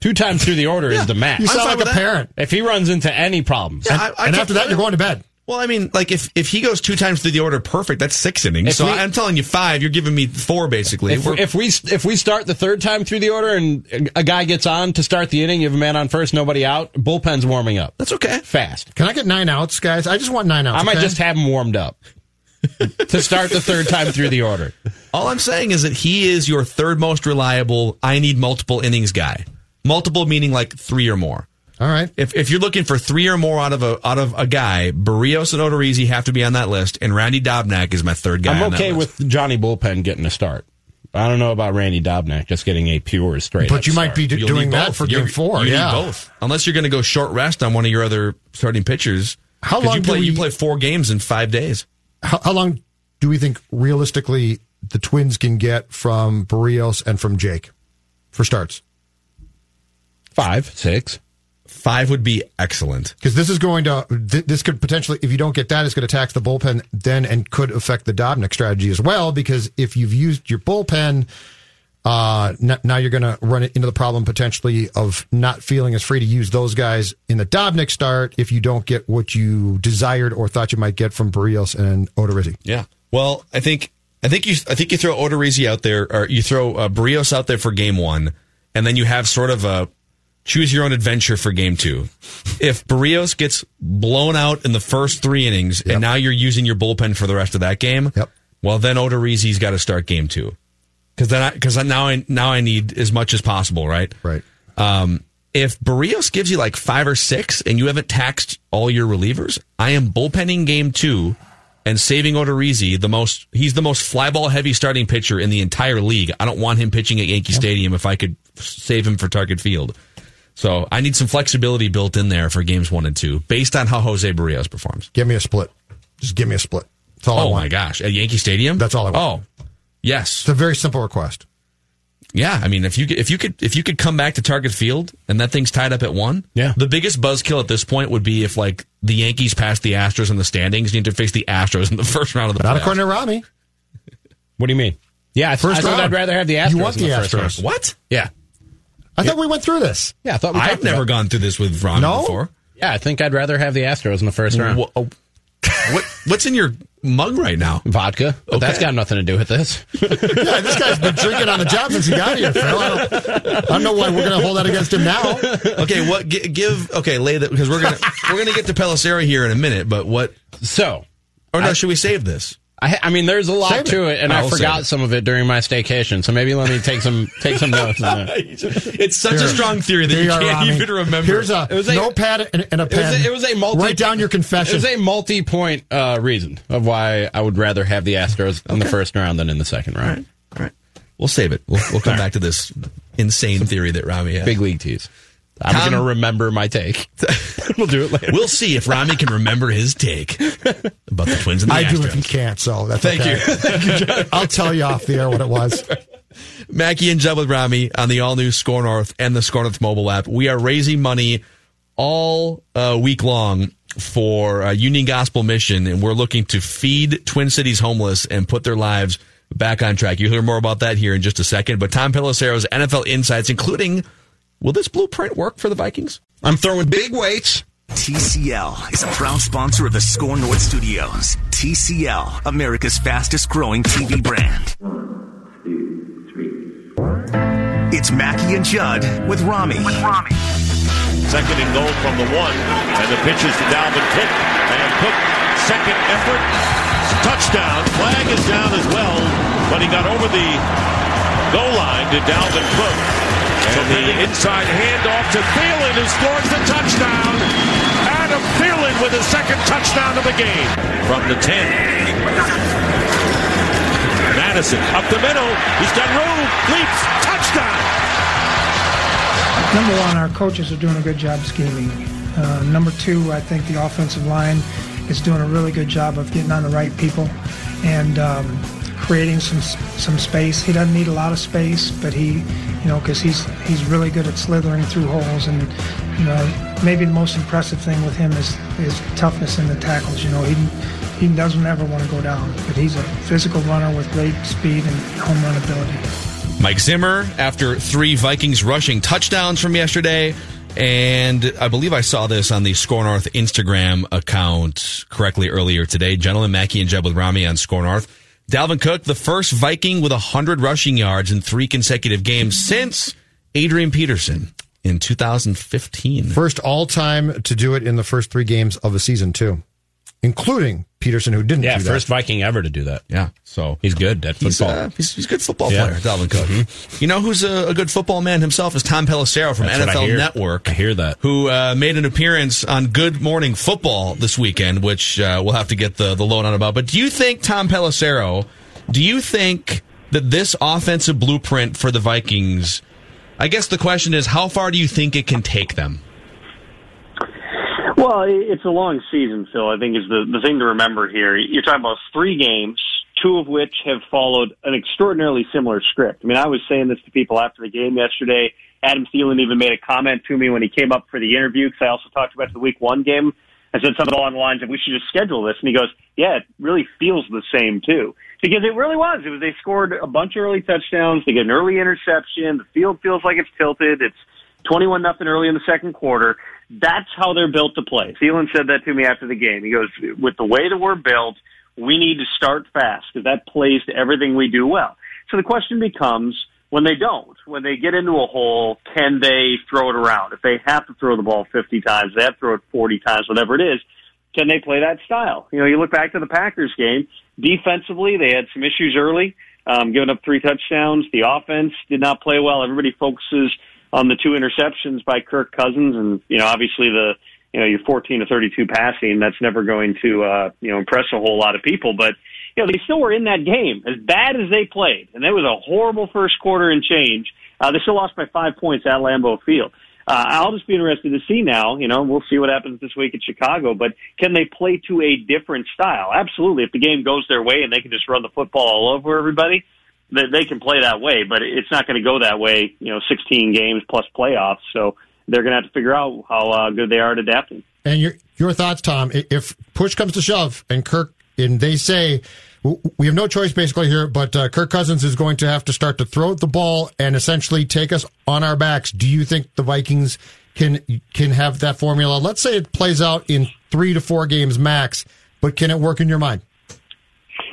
Two times through the order is the max. you I'm sound like a that. parent. If he runs into any problems, Yeah, I- I and after that, you're going to bed. Well, I mean, like if if he goes two times through the order, perfect. That's six innings. If so we- I'm telling you five. You're giving me four, basically. if, We're- if we if we start the third time through the order and a guy gets on to start the inning, you have a man on first, nobody out, bullpen's warming up. that's okay. Fast. Can I get nine outs, guys? I just want nine outs. I might okay? just have him warmed up to start the third time through the order. All I'm saying is that he is your third most reliable. I need multiple innings guy. Multiple meaning like three or more. All right. If if you're looking for three or more out of a out of a guy, Berrios and Odorizzi have to be on that list, and Randy Dobnak is my third guy. I'm on that okay list. with Johnny Bullpen getting a start. I don't know about Randy Dobnak just getting a pure straight. But up you might be do- You'll doing that both. for You're- game four. You yeah. need both, unless you're going to go short rest on one of your other starting pitchers. How long you do play? we- You play four games in five days. How, how long do we think realistically the Twins can get from Berrios and from Jake for starts? Five, six. Five would be excellent. Because this is going to, th- this could potentially, if you don't get that, it's going to tax the bullpen then and could affect the Dobnak strategy as well. Because if you've used your bullpen, uh, n- now you're going to run into the problem potentially of not feeling as free to use those guys in the Dobnak start if you don't get what you desired or thought you might get from Berrios and Odorizzi. Yeah. Well, I think I think you I think you throw Odorizzi out there, or you throw uh, Berrios out there for game one, and then you have sort of a choose your own adventure for game two. If Berrios gets blown out in the first three innings, and now you're using your bullpen for the rest of that game, yep. well then Odorizzi's got to start game two, because then because now I now I need as much as possible, right? Right. Um, if Berrios gives you like five or six, and you haven't taxed all your relievers, I am bullpenning game two and saving Odorizzi, the most he's the most flyball heavy starting pitcher in the entire league. I don't want him pitching at Yankee Stadium if I could save him for Target Field. So I need some flexibility built in there for games one and two, based on how Jose Berrios performs. Give me a split. Just give me a split. That's all I oh my gosh, at Yankee Stadium? That's all I want. Oh, yes. It's a very simple request. Yeah, I mean, if you could, if you could if you could come back to Target Field and that thing's tied up at one, yeah. The biggest buzzkill at this point would be if like the Yankees pass the Astros in the standings, you need to face the Astros in the first round of the Not playoffs. according to Rami. What do you mean? Yeah, I, First I round. I'd rather have the Astros. You want in the first Astros. round. What? Yeah. I thought we went through this. Yeah, I thought we I've never about- gone through this with Ron No? before. Yeah, I think I'd rather have the Astros in the first round. Wha- oh, what what's in your mug right now? Vodka, but that's Okay. got nothing to do with this. yeah, this guy's been drinking on the job since he got here, Phil. I don't, I don't know why we're going to hold that against him now. Okay, what gi- give? Okay, lay that because we're gonna we're gonna get to Pelissero here in a minute. But what? So, Or no, I- should we save this? I, I mean, there's a lot Save to it, and I I will save forgot some of it during my staycation. So maybe let me take some take some notes on it. It's such a strong theory that you can't Rami. even remember. Here's a, It was a- notepad and, and a It was, pen. a, it was a multi. Write down your It confession. was a multi-point uh, reason of why I would rather have the Astros in the first round than in the second round. All right, we'll save it. We'll, we'll come back to this insane theory that Rami has. Big league tease. I'm Tom- going to remember my take. we'll do it later. We'll see if Rami can remember his take about the Twins and the I do if you can't, so that's Thank okay. you. Thank you, John. I'll tell you off the air what it was. Mackey and Judd with Rami on the all new Score North and the Score North mobile app. We are raising money all uh, week long for uh, Union Gospel Mission, and we're looking to feed Twin Cities homeless and put their lives back on track. You'll hear more about that here in just a second. But Tom Pelissero's NFL insights, including will this blueprint work for the Vikings? I'm throwing big weights. TCL is a proud sponsor of the Score North Studios. TCL, America's fastest growing TV brand. One, two, three. It's Mackey and Judd with Rami. With Rami. Second and goal from the one, and the pitch is to Dalvin Cook. And Cook, second effort, touchdown. Flag is down as well, but he got over the goal line to Dalvin Cook. And the inside handoff to Thielen, who scores the touchdown. Adam Thielen with his second touchdown of the game from the 10. Mattison up the middle. He's got room. Leaps. Touchdown. Number one, our coaches are doing a good job scheming. Uh, number two, I think the offensive line is doing a really good job of getting on the right people and um, creating some some space. He doesn't need a lot of space, but he, you know, because he's he's really good at slithering through holes. And you know, maybe the most impressive thing with him is his toughness in the tackles. You know, he he doesn't ever want to go down, but he's a physical runner with great speed and home run ability. Mike Zimmer after three Vikings rushing touchdowns from yesterday. And I believe I saw this on the Score North Instagram account correctly earlier today. Gentlemen, Mackey and Judd with Rami on Score North. Dalvin Cook, the first Viking with 100 rushing yards in three consecutive games since Adrian Peterson in 2015. First all time to do it in the first three games of a season, too, including Peterson, who didn't Yeah, do that. first Viking ever to do that. Yeah, so he's good at He's, football. uh, he's, he's a good football Yeah. player, Dalvin Cook. You know who's a, a good football man himself is Tom Pelissero from That's what I NFL. Network. I hear that. Who uh, made an appearance on Good Morning Football this weekend, which uh, we'll have to get the, the loan on about. But do you think, Tom Pelissero, do you think that this offensive blueprint for the Vikings, I guess the question is, how far do you think it can take them? Well, it's a long season, Phil. I think is the the thing to remember here. You're talking about three games, two of which have followed an extraordinarily similar script. I mean, I was saying this to people after the game yesterday. Adam Thielen even made a comment to me when he came up for the interview because I also talked about the Week One game. I said something along the lines of we should just schedule this, and he goes, "Yeah, it really feels the same too." Because it really was. It was they scored a bunch of early touchdowns. They get an early interception. The field feels like it's tilted. It's twenty-one nothing early in the second quarter. That's how they're built to play. Thielen said that to me after the game. He goes, "With the way that we're built, we need to start fast because that plays to everything we do well." So the question becomes when they don't, when they get into a hole, can they throw it around? If they have to throw the ball 50 times, they have to throw it 40 times, whatever it is, can they play that style? You know, you look back to the Packers game, defensively, they had some issues early, um, giving up three touchdowns. The offense did not play well. Everybody focuses on the two interceptions by Kirk Cousins and, you know, obviously the, you know, your 14 to 32 passing, that's never going to, uh, you know, impress a whole lot of people, but you know, they still were in that game as bad as they played, and it was a horrible first quarter and change. Uh, they still lost by five points at Lambeau Field. Uh, I'll just be interested to see now. You know, we'll see what happens this week at Chicago. But can they play to a different style? Absolutely. If the game goes their way and they can just run the football all over everybody, they, they can play that way. But it's not going to go that way. You know, 16 games plus playoffs. So they're going to have to figure out how uh, good they are at adapting. And your your thoughts, Tom? If push comes to shove, and Kirk and they say we have no choice basically here, but uh, Kirk Cousins is going to have to start to throw the ball and essentially take us on our backs. Do you think the Vikings can can have that formula? Let's say it plays out in three to four games max, but can it work in your mind?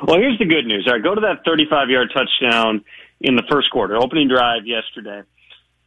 Well, here's the good news. All right, go to that 35 yard touchdown in the first quarter, opening drive yesterday.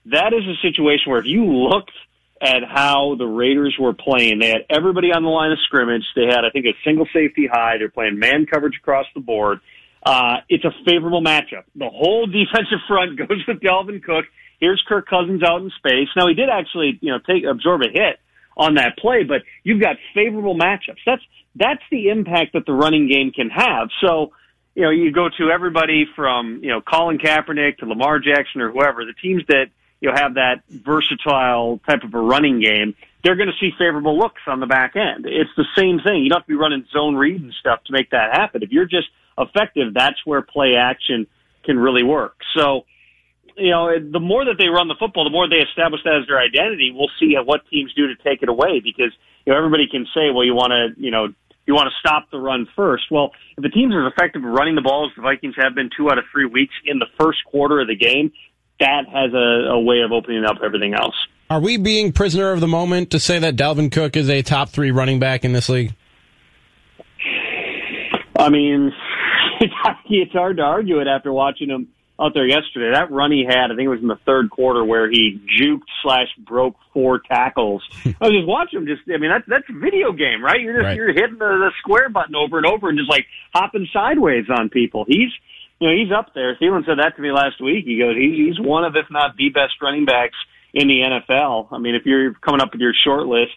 That is a situation where if you looked at how the Raiders were playing. They had everybody on the line of scrimmage. They had, I think, a single safety high. They're playing man coverage across the board. Uh, it's a favorable matchup. The whole defensive front goes with Dalvin Cook. Here's Kirk Cousins out in space. Now he did actually, you know, take absorb a hit on that play, but you've got favorable matchups. That's that's the impact that the running game can have. So, you know, you go to everybody from you know Colin Kaepernick to Lamar Jackson or whoever. The teams that you know, have that versatile type of a running game, they're going to see favorable looks on the back end. It's the same thing. You don't have to be running zone read and stuff to make that happen. If you're just effective, that's where play action can really work. So, you know, the more that they run the football, the more they establish that as their identity. We'll see what teams do to take it away because, you know, everybody can say, well, you want to, you know, you want to stop the run first. Well, if the team's as effective running the ball as the Vikings have been two out of three weeks in the first quarter of the game, that has a, a way of opening up everything else. Are we being prisoner of the moment to say that Dalvin Cook is a top three running back in this league? I mean, it's hard to argue it after watching him out there yesterday. That run he had, I think it was in the third quarter where he juked slash broke four tackles. I was just watching him. Just, I mean, that's that's a video game, right? You're just right. you're hitting the, the square button over and over and just like hopping sideways on people. He's you know, he's up there. Thielen said that to me last week. He goes, he's one of, if not the best running backs in the NFL. I mean, if you're coming up with your short list,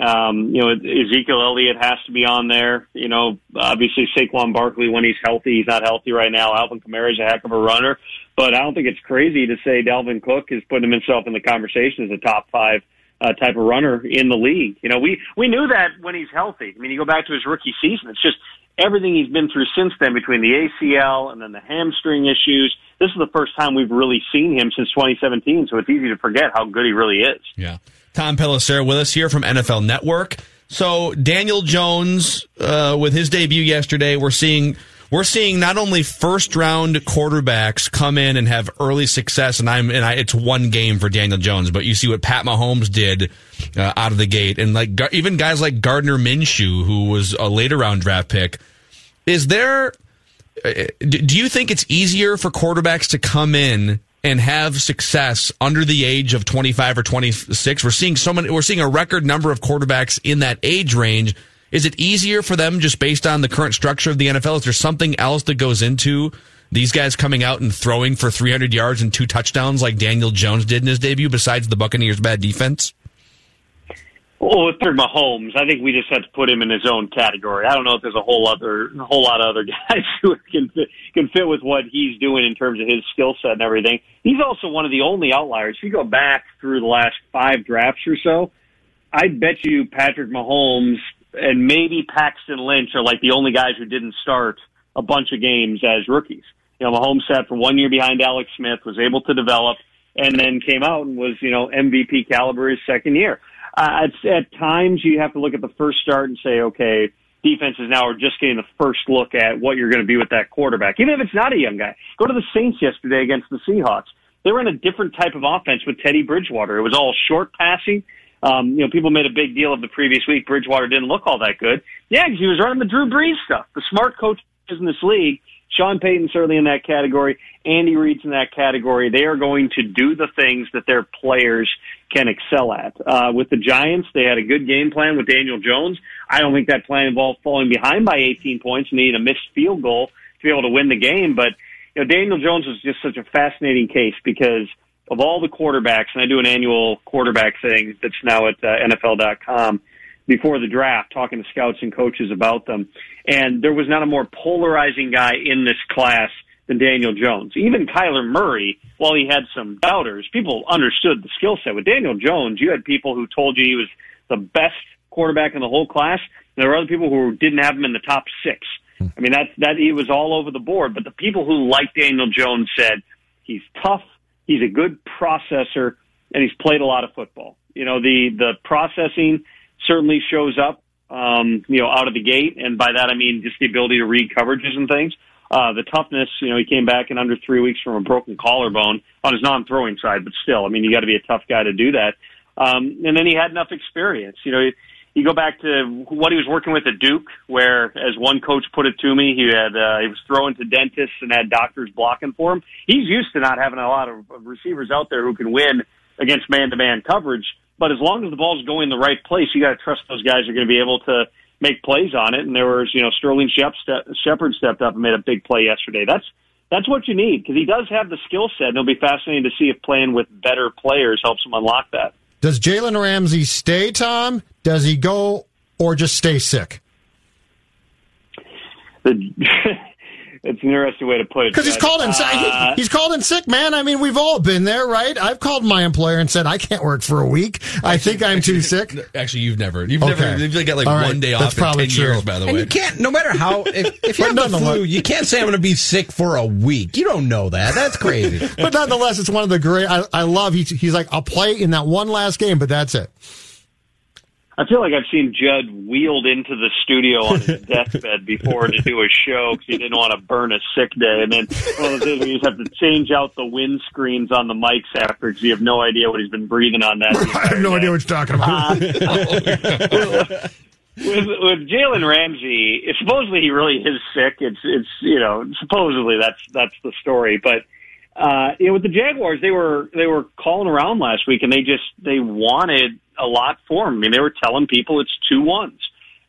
um, you know, Ezekiel Elliott has to be on there. You know, obviously Saquon Barkley when he's healthy, he's not healthy right now. Alvin Kamara is a heck of a runner, but I don't think it's crazy to say Dalvin Cook is putting himself in the conversation as a top five uh, type of runner in the league. You know, we we knew that when he's healthy. I mean, you go back to his rookie season. It's just everything he's been through since then between the ACL and then the hamstring issues. This is the first time we've really seen him since 2017, so it's easy to forget how good he really is. Yeah. Tom Pelissero with us here from NFL Network. So Daniel Jones, uh, with his debut yesterday, we're seeing we're seeing not only first round quarterbacks come in and have early success, and I'm and I, it's one game for Daniel Jones, but you see what Pat Mahomes did uh, out of the gate, and like even guys like Gardner Minshew, who was a later round draft pick, is there? Uh, do you think it's easier for quarterbacks to come in and have success under the age of 25 or 26? We're seeing so many. We're seeing a record number of quarterbacks in that age range is it easier for them just based on the current structure of the NFL? Is there something else that goes into these guys coming out and throwing for 300 yards and two touchdowns like Daniel Jones did in his debut besides the Buccaneers' bad defense? Oh, well, with Mahomes, I think we just have to put him in his own category. I don't know if there's a whole other, a whole lot of other guys who can fit, can fit with what he's doing in terms of his skill set and everything. He's also one of the only outliers. If you go back through the last five drafts or so, I bet you Patrick Mahomes and maybe Paxton Lynch are like the only guys who didn't start a bunch of games as rookies. You know, Mahomes sat for one year behind Alex Smith, was able to develop. and then came out and was you know MVP caliber his second year. Uh, at times you have to look at the first start and say, okay, defenses now are just getting the first look at what you're going to be with that quarterback, even if it's not a young guy. Go to the Saints yesterday against the Seahawks. They were in a different type of offense with Teddy Bridgewater. It was all short passing. Um, you know, people made a big deal of the previous week. Bridgewater didn't look all that good. Yeah, because he was running the Drew Brees stuff. The smart coaches in this league, Sean Payton certainly in that category, Andy Reid's in that category. They are going to do the things that their players can excel at. Uh, with the Giants, they had a good game plan with Daniel Jones. I don't think that plan involved falling behind by 18 points and needing a missed field goal to be able to win the game. But you know, Daniel Jones was just such a fascinating case because of all the quarterbacks, and I do an annual quarterback thing that's now at uh, NFL.com before the draft, talking to scouts and coaches about them. And there was not a more polarizing guy in this class than Daniel Jones. Even Kyler Murray, while he had some doubters, people understood the skill set. With Daniel Jones, you had people who told you he was the best quarterback in the whole class. And there were other people who didn't have him in the top six. Hmm. I mean, that that he was all over the board. But the people who liked Daniel Jones said he's tough, he's a good processor, and he's played a lot of football. You know, the the processing certainly shows up, um, you know, out of the gate, and by that I mean just the ability to read coverages and things. Uh, the toughness, you know, he came back in under three weeks from a broken collarbone on his non-throwing side, but still, I mean, you got to be a tough guy to do that. Um, and then he had enough experience. You know, you go back to what he was working with at Duke, where, as one coach put it to me, he had uh, he was throwing to dentists and had doctors blocking for him. He's used to not having a lot of receivers out there who can win against man-to-man coverage. But as long as the ball's going the right place, you got to trust those guys are going to be able to make plays on it. And there was, you know, Sterling Shep Shepard stepped up and made a big play yesterday. That's that's what you need because he does have the skill set. And it'll be fascinating to see if playing with better players helps him unlock that. Does Jalen Ramsey stay, Tom? Does he go or just stay sick? The, it's an interesting way to put it. Because he's called in, uh, he's called in sick, man. I mean, we've all been there, right? I've called my employer and said I can't work for a week. I think I'm too sick. Actually, you've never. You've Okay. never. You've got like All right. one day That's off in probably ten true. years. By the And way, you can't, no matter how, if, if you But have the nonetheless- flu, you can't say I'm going to be sick for a week. You don't know that. That's crazy. but nonetheless, it's one of the great. I, I love. He's, he's like, I'll play in that one last game, but that's it. I feel like I've seen Judd wheeled into the studio on his deathbed before to do a show because he didn't want to burn a sick day. And then one of the things where just have to change out the wind screens on the mics after because you have no idea what he's been breathing on that. I have no idea what you're talking about. with with Jalen Ramsey, supposedly he really is sick. It's it's you know supposedly that's that's the story, but uh, you know with the Jaguars they were they were calling around last week and they just they wanted a lot for him. I mean they were telling people it's two ones.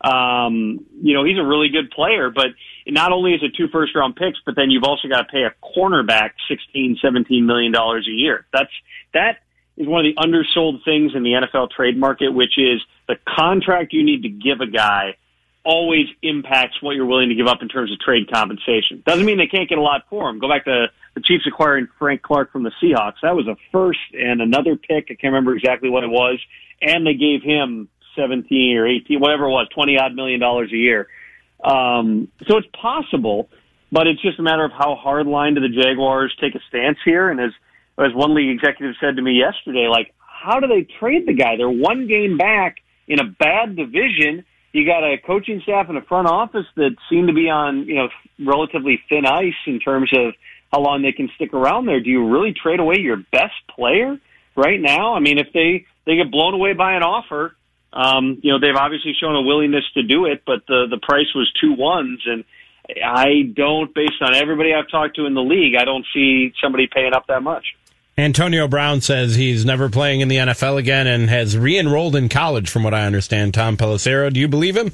Um, you know he's a really good player, but not only is it two first round picks, but then you've also got to pay a cornerback sixteen seventeen million dollars a year. That's that is one of the undersold things in the NFL trade market, which is the contract you need to give a guy always impacts what you're willing to give up in terms of trade compensation. Doesn't mean they can't get a lot for him. Go back to the Chiefs acquiring Frank Clark from the Seahawks. That was a first and another pick. I can't remember exactly what it was. And they gave him 17 or 18, whatever it was, 20 odd million dollars a year. Um, so it's possible, but it's just a matter of how hard line do the Jaguars take a stance here. And as as one league executive said to me yesterday, like, how do they trade the guy? They're one game back in a bad division. You got a coaching staff and a front office that seem to be on, you know, relatively thin ice in terms of how long they can stick around there. Do you really trade away your best player right now? I mean, if they they get blown away by an offer, um, you know, they've obviously shown a willingness to do it, but the the price was two ones, and I don't, based on everybody I've talked to in the league, I don't see somebody paying up that much. Antonio Brown says he's never playing in the NFL again and has re-enrolled in college, from what I understand. Tom Pelissero, do you believe him?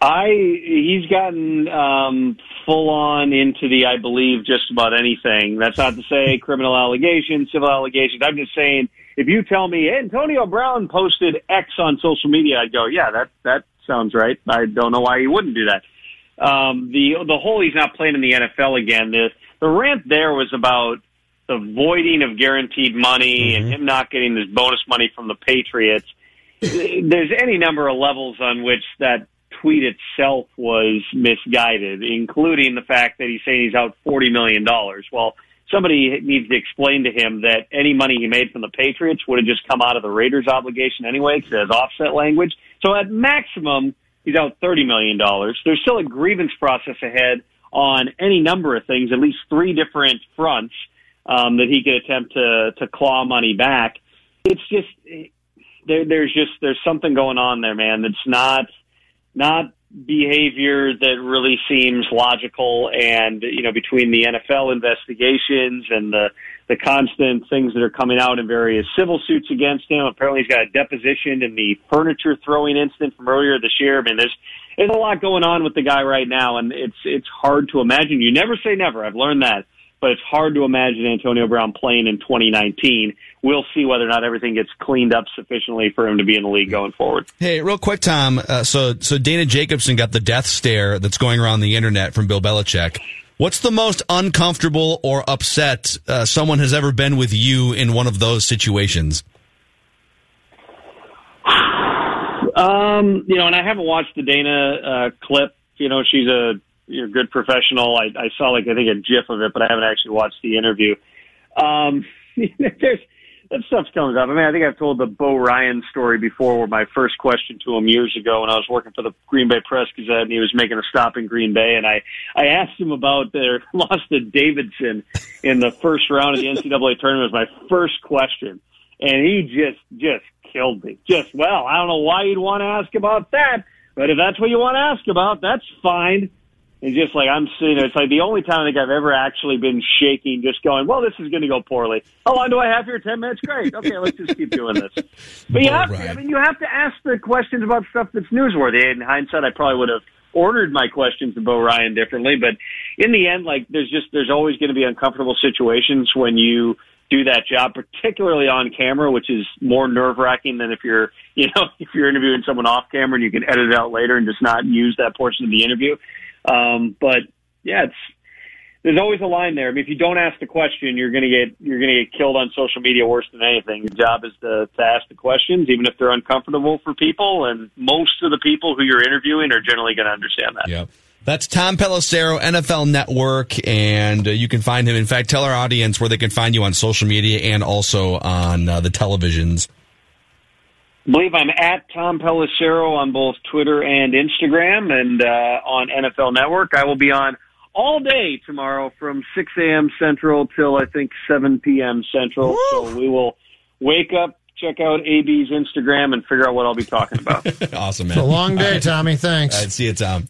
I he's gotten um, full on into the I believe just about anything. That's not to say criminal allegations, civil allegations. I'm just saying if you tell me Antonio Brown posted X on social media, I'd go, yeah, that that sounds right. I don't know why he wouldn't do that. Um, the the whole he's not playing in the NFL again. The the rant there was about the voiding of guaranteed money and him not getting this bonus money from the Patriots. There's any number of levels on which that tweet itself was misguided, including the fact that he's saying he's out forty million dollars. Well, somebody needs to explain to him that any money he made from the Patriots would have just come out of the Raiders obligation anyway because it has offset language. So at maximum, he's out $30 million. There's still a grievance process ahead on any number of things, at least three different fronts um, that he could attempt to, to claw money back. It's just, there, there's just, there's something going on there, man. That's not, not behavior that really seems logical and you know between the NFL investigations and the the constant things that are coming out in various civil suits against him apparently he's got a deposition in the furniture throwing incident from earlier this year I mean there's there's a lot going on with the guy right now and it's it's hard to imagine you never say never I've learned that but it's hard to imagine Antonio Brown playing in 2019. We'll see whether or not everything gets cleaned up sufficiently for him to be in the league going forward. Hey, real quick, Tom. Uh, so, so Dana Jacobson got the death stare that's going around the internet from Bill Belichick. What's the most uncomfortable or upset uh, someone has ever been with you in one of those situations? Um, you know, and I haven't watched the Dana uh, clip. You know, she's a you're a good professional. I, I saw like I think a GIF of it, but I haven't actually watched the interview. Um, there's that stuff comes up. I mean, I think I've told the Bo Ryan story before, where my first question to him years ago when I was working for the Green Bay Press Gazette, and he was making a stop in Green Bay, and I I asked him about their loss to Davidson in the first round of the NCAA tournament. Was my first question, and he just just killed me. Just well, I don't know why you'd want to ask about that, but if that's what you want to ask about, that's fine. It's just like I'm sitting there. It's like the only time I think I've ever actually been shaking, just going, "Well, this is going to go poorly." Oh, How long do I have here? Ten minutes. Great. Okay, let's just keep doing this. But you have to. I mean, you have to ask the questions about stuff that's newsworthy. In hindsight, I probably would have ordered my questions to Bo Ryan differently. But in the end, like there's just there's always going to be uncomfortable situations when you do that job, particularly on camera, which is more nerve wracking than if you're, you know, if you're interviewing someone off camera and you can edit it out later and just not use that portion of the interview. Um, but yeah, it's there's always a line there. I mean, if you don't ask the question, you're gonna get you're gonna get killed on social media worse than anything. Your job is to, to ask the questions, even if they're uncomfortable for people. And most of the people who you're interviewing are generally going to understand that. Yep. That's Tom Pelissero, NFL Network, and uh, you can find him. In fact, tell our audience where they can find you on social media and also on uh, the televisions. I believe I'm at Tom Pelissero on both Twitter and Instagram and uh, on NFL Network. I will be on all day tomorrow from 6 a.m. Central till I think 7 p.m. Central. Woo! So we will wake up, check out AB's Instagram, and figure out what I'll be talking about. awesome, man. It's a long day, Tommy. Thanks. All right, see you, Tom.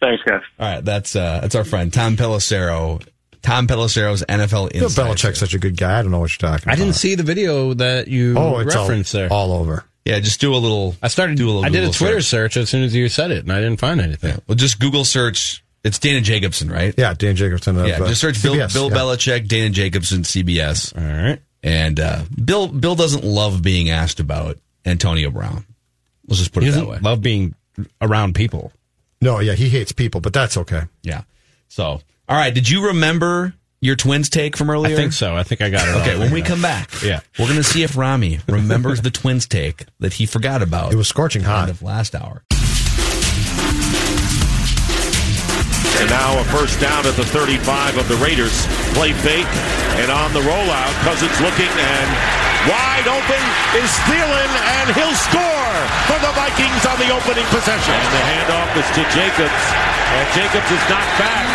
Thanks, guys. All right, that's uh, that's our friend Tom Pelissero. Tom Pelissero's NFL Bill Insider. Belichick's such a good guy. I don't know what you're talking about. I about. didn't see the video that you Oh, it's all, referenced there. all over. Yeah, just do a little. I started. do a little. I did a Twitter search. as soon as you said it, and I didn't find anything. Well, just Google search. It's Dana Jacobson, right? Yeah, Dan Jacobson. Of, Yeah, uh, just search Bill, CBS, Bill yeah. Belichick, Dana Jacobson, CBS. All right. And uh, Bill Bill doesn't love being asked about Antonio Brown. Let's just put He it that way. love being around people. No, yeah, he hates people, but that's okay. Yeah. So, all right. Did you remember your twins take from earlier? I think so. I think I got it. Okay, when we figured come back, Yeah. we're going to see if Rami remembers the twins take that he forgot about. It was scorching hot. end of last hour. And now a first down at the 35 of the Raiders. Play fake and on the rollout. Cousins looking and wide open is Thielen and he'll score for the Vikings on the opening possession. And the handoff is to Jacobs. And Jacobs is knocked back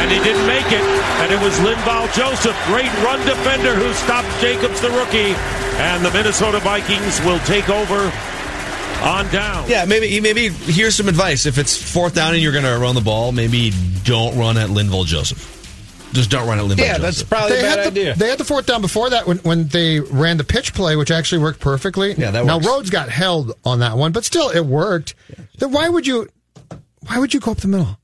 and he didn't make it. And it was Linval Joseph, great run defender who stopped Jacobs, the rookie. And the Minnesota Vikings will take over on down. Yeah, maybe maybe here's some advice. If it's fourth down and you're going to run the ball, maybe don't run at Linval Joseph. Just don't run at Linval Yeah, Joseph. that's probably They a bad had, the, idea. they had the fourth down before that when, when they ran the pitch play, which actually worked perfectly. Yeah, that now works. Rhodes got held on that one, but still it worked. Then why would you? Why would you go up the middle?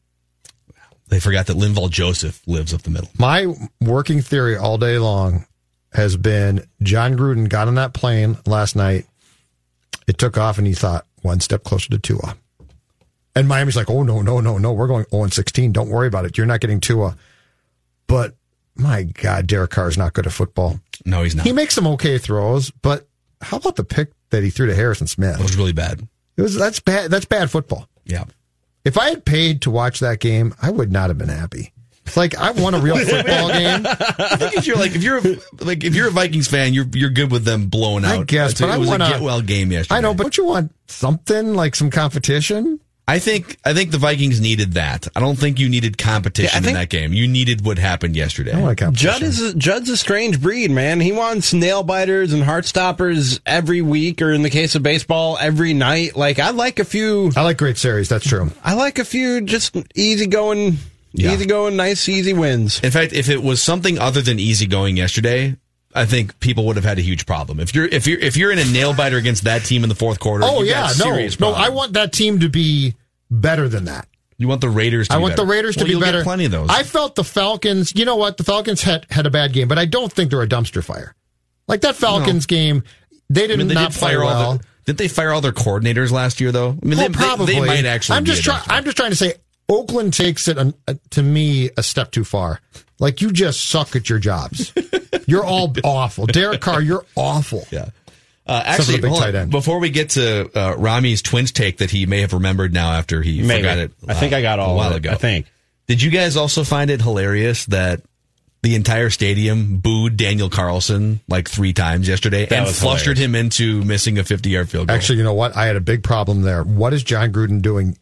They forgot that Linval Joseph lives up the middle. My working theory all day long has been Jon Gruden got on that plane last night. It took off, and he thought one step closer to Tua. And Miami's like, oh no, no, no, no, we're going 0 and 16. Don't worry about it. You're not getting Tua. But my God, Derek Carr is not good at football. No, he's not. He makes some okay throws, but how about the pick that he threw to Harrison Smith? It was really bad. It was that's bad. That's bad football. Yeah. If I had paid to watch that game, I would not have been happy. It's like I want a real football game. I think if you're like if you're a, like if you're a Vikings fan, you're you're good with them blowing out. I guess, but it I was want a get well game yesterday. I know, but don't you want something like some competition? I think I think the Vikings needed that. I don't think you needed competition Yeah, think- in that game. You needed what happened yesterday. I want competition. Judd is a, Judd's a strange breed, man. He wants nail biters and heart stoppers every week, or in the case of baseball, every night. Like I like a few. I like great series. That's true. I like a few just easy going, Yeah. easy going, nice, easy wins. In fact, if it was something other than easy going yesterday, I think people would have had a huge problem. If you're if you're if you're in a nail biter against that team in the fourth quarter, Oh yeah, no, serious no. I want that team to be better than that. You want the Raiders. to I want better. the Raiders to Well, be better. plenty of those. I felt the Falcons. You know what? The Falcons had had a bad game, but I don't think they're a dumpster fire. Like that Falcons game, they I did mean, they not did fire well. all the. Did they fire all their coordinators last year though? I mean, well, they, they- probably. they, might actually. I'm just trying. I'm just trying to say Oakland takes it uh, to me a step too far. Like you just suck at your jobs. you're all awful. Derek Carr, you're awful. Yeah. Uh, actually, big on. tight end. before we get to uh, Rami's Twins take that he may have remembered now after he Maybe. forgot it. I think I got all a while it, ago. I think. Did you guys also find it hilarious that the entire stadium booed Daniel Carlson like three times yesterday That and was flustered him into missing a 50 yard field goal? Actually, you know what? I had a big problem there. What is Jon Gruden doing?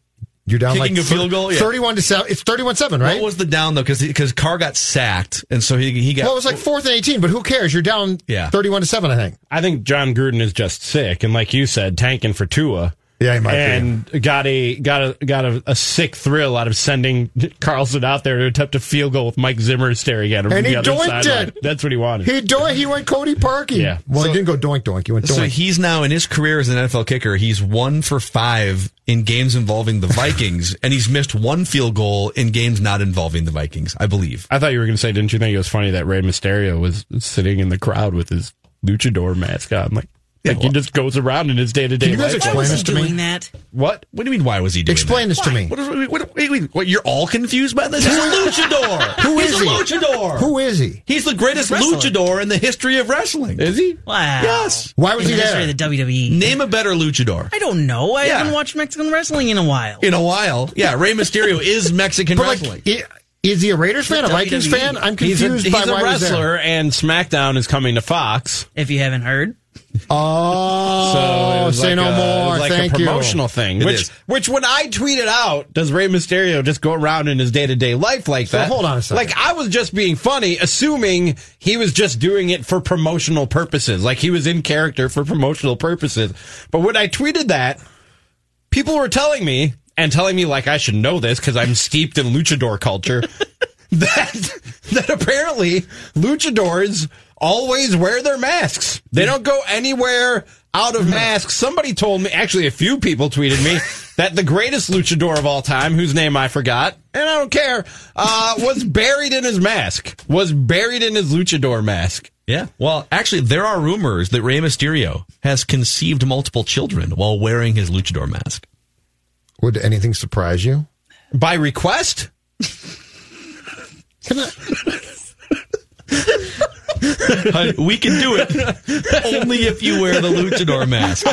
You're down Kicking like a field goal? Yeah. thirty-one to seven. It's thirty-one seven, right? What was the down though? Because because Carr got sacked, and so he he got. well, it was like fourth and eighteen, but who cares? You're down Yeah. thirty-one to seven. I think. I think Jon Gruden is just sick, and like you said, tanking for Tua. Yeah, he might be. and got a got a got a, a sick thrill out of sending Carlson out there to attempt a field goal with Mike Zimmer staring at him And from he the other doinked sideline. it. That's what he wanted. He doink. He went Cody Parkey. Yeah. Well, So- he didn't go doink doink. He went doink. So he's now in his career as an NFL kicker. He's one for five in games involving the Vikings, and he's missed one field goal in games not involving the Vikings. I believe. I thought you were going to say, didn't you think it was funny that Rey Mysterio was sitting in the crowd with his luchador mask on? Like, Yeah, like well- he just goes around in his day to day Can you guys life. explain this to me? doing that? What? What do you mean? Why was he doing? That? Explain that? this to me. What, is, what, wait, wait, what, you're all confused by this? He's a luchador. Who He's is a he? luchador. Who is he? He's the greatest Wrestling. luchador in the history of wrestling. Is he? Wow. Yes. Why was In he the history there? of the WWE. Name a better luchador. I don't know. I Yeah. haven't watched Mexican wrestling in a while. In a while, yeah, Rey Mysterio is Mexican But wrestling. like, i- is he a Raiders fan? A Vikings WWE. fan? I'm He's a, confused he's by a why he's there. wrestler, and SmackDown is coming to Fox. If you haven't heard, Oh, So say like no a, more. like Thank a you. promotional thing. It which, is. which when I tweeted out, does Rey Mysterio just go around in his day to day life like So that? hold on a second. Like I was just being funny, assuming he was just doing it for promotional purposes, like he was in character for promotional purposes. But when I tweeted that, people were telling me and telling me like I should know this because I'm steeped in luchador culture. that that apparently luchadors always wear their masks. They don't go anywhere out of masks. Somebody told me, actually, a few people tweeted me that the greatest luchador of all time, whose name I forgot, and I don't care, uh, was buried in his mask. Was buried in his luchador mask. Yeah. Well, actually, there are rumors that Rey Mysterio has conceived multiple children while wearing his luchador mask. Would anything surprise you? By request? Can I, we can do it only if you wear the luchador mask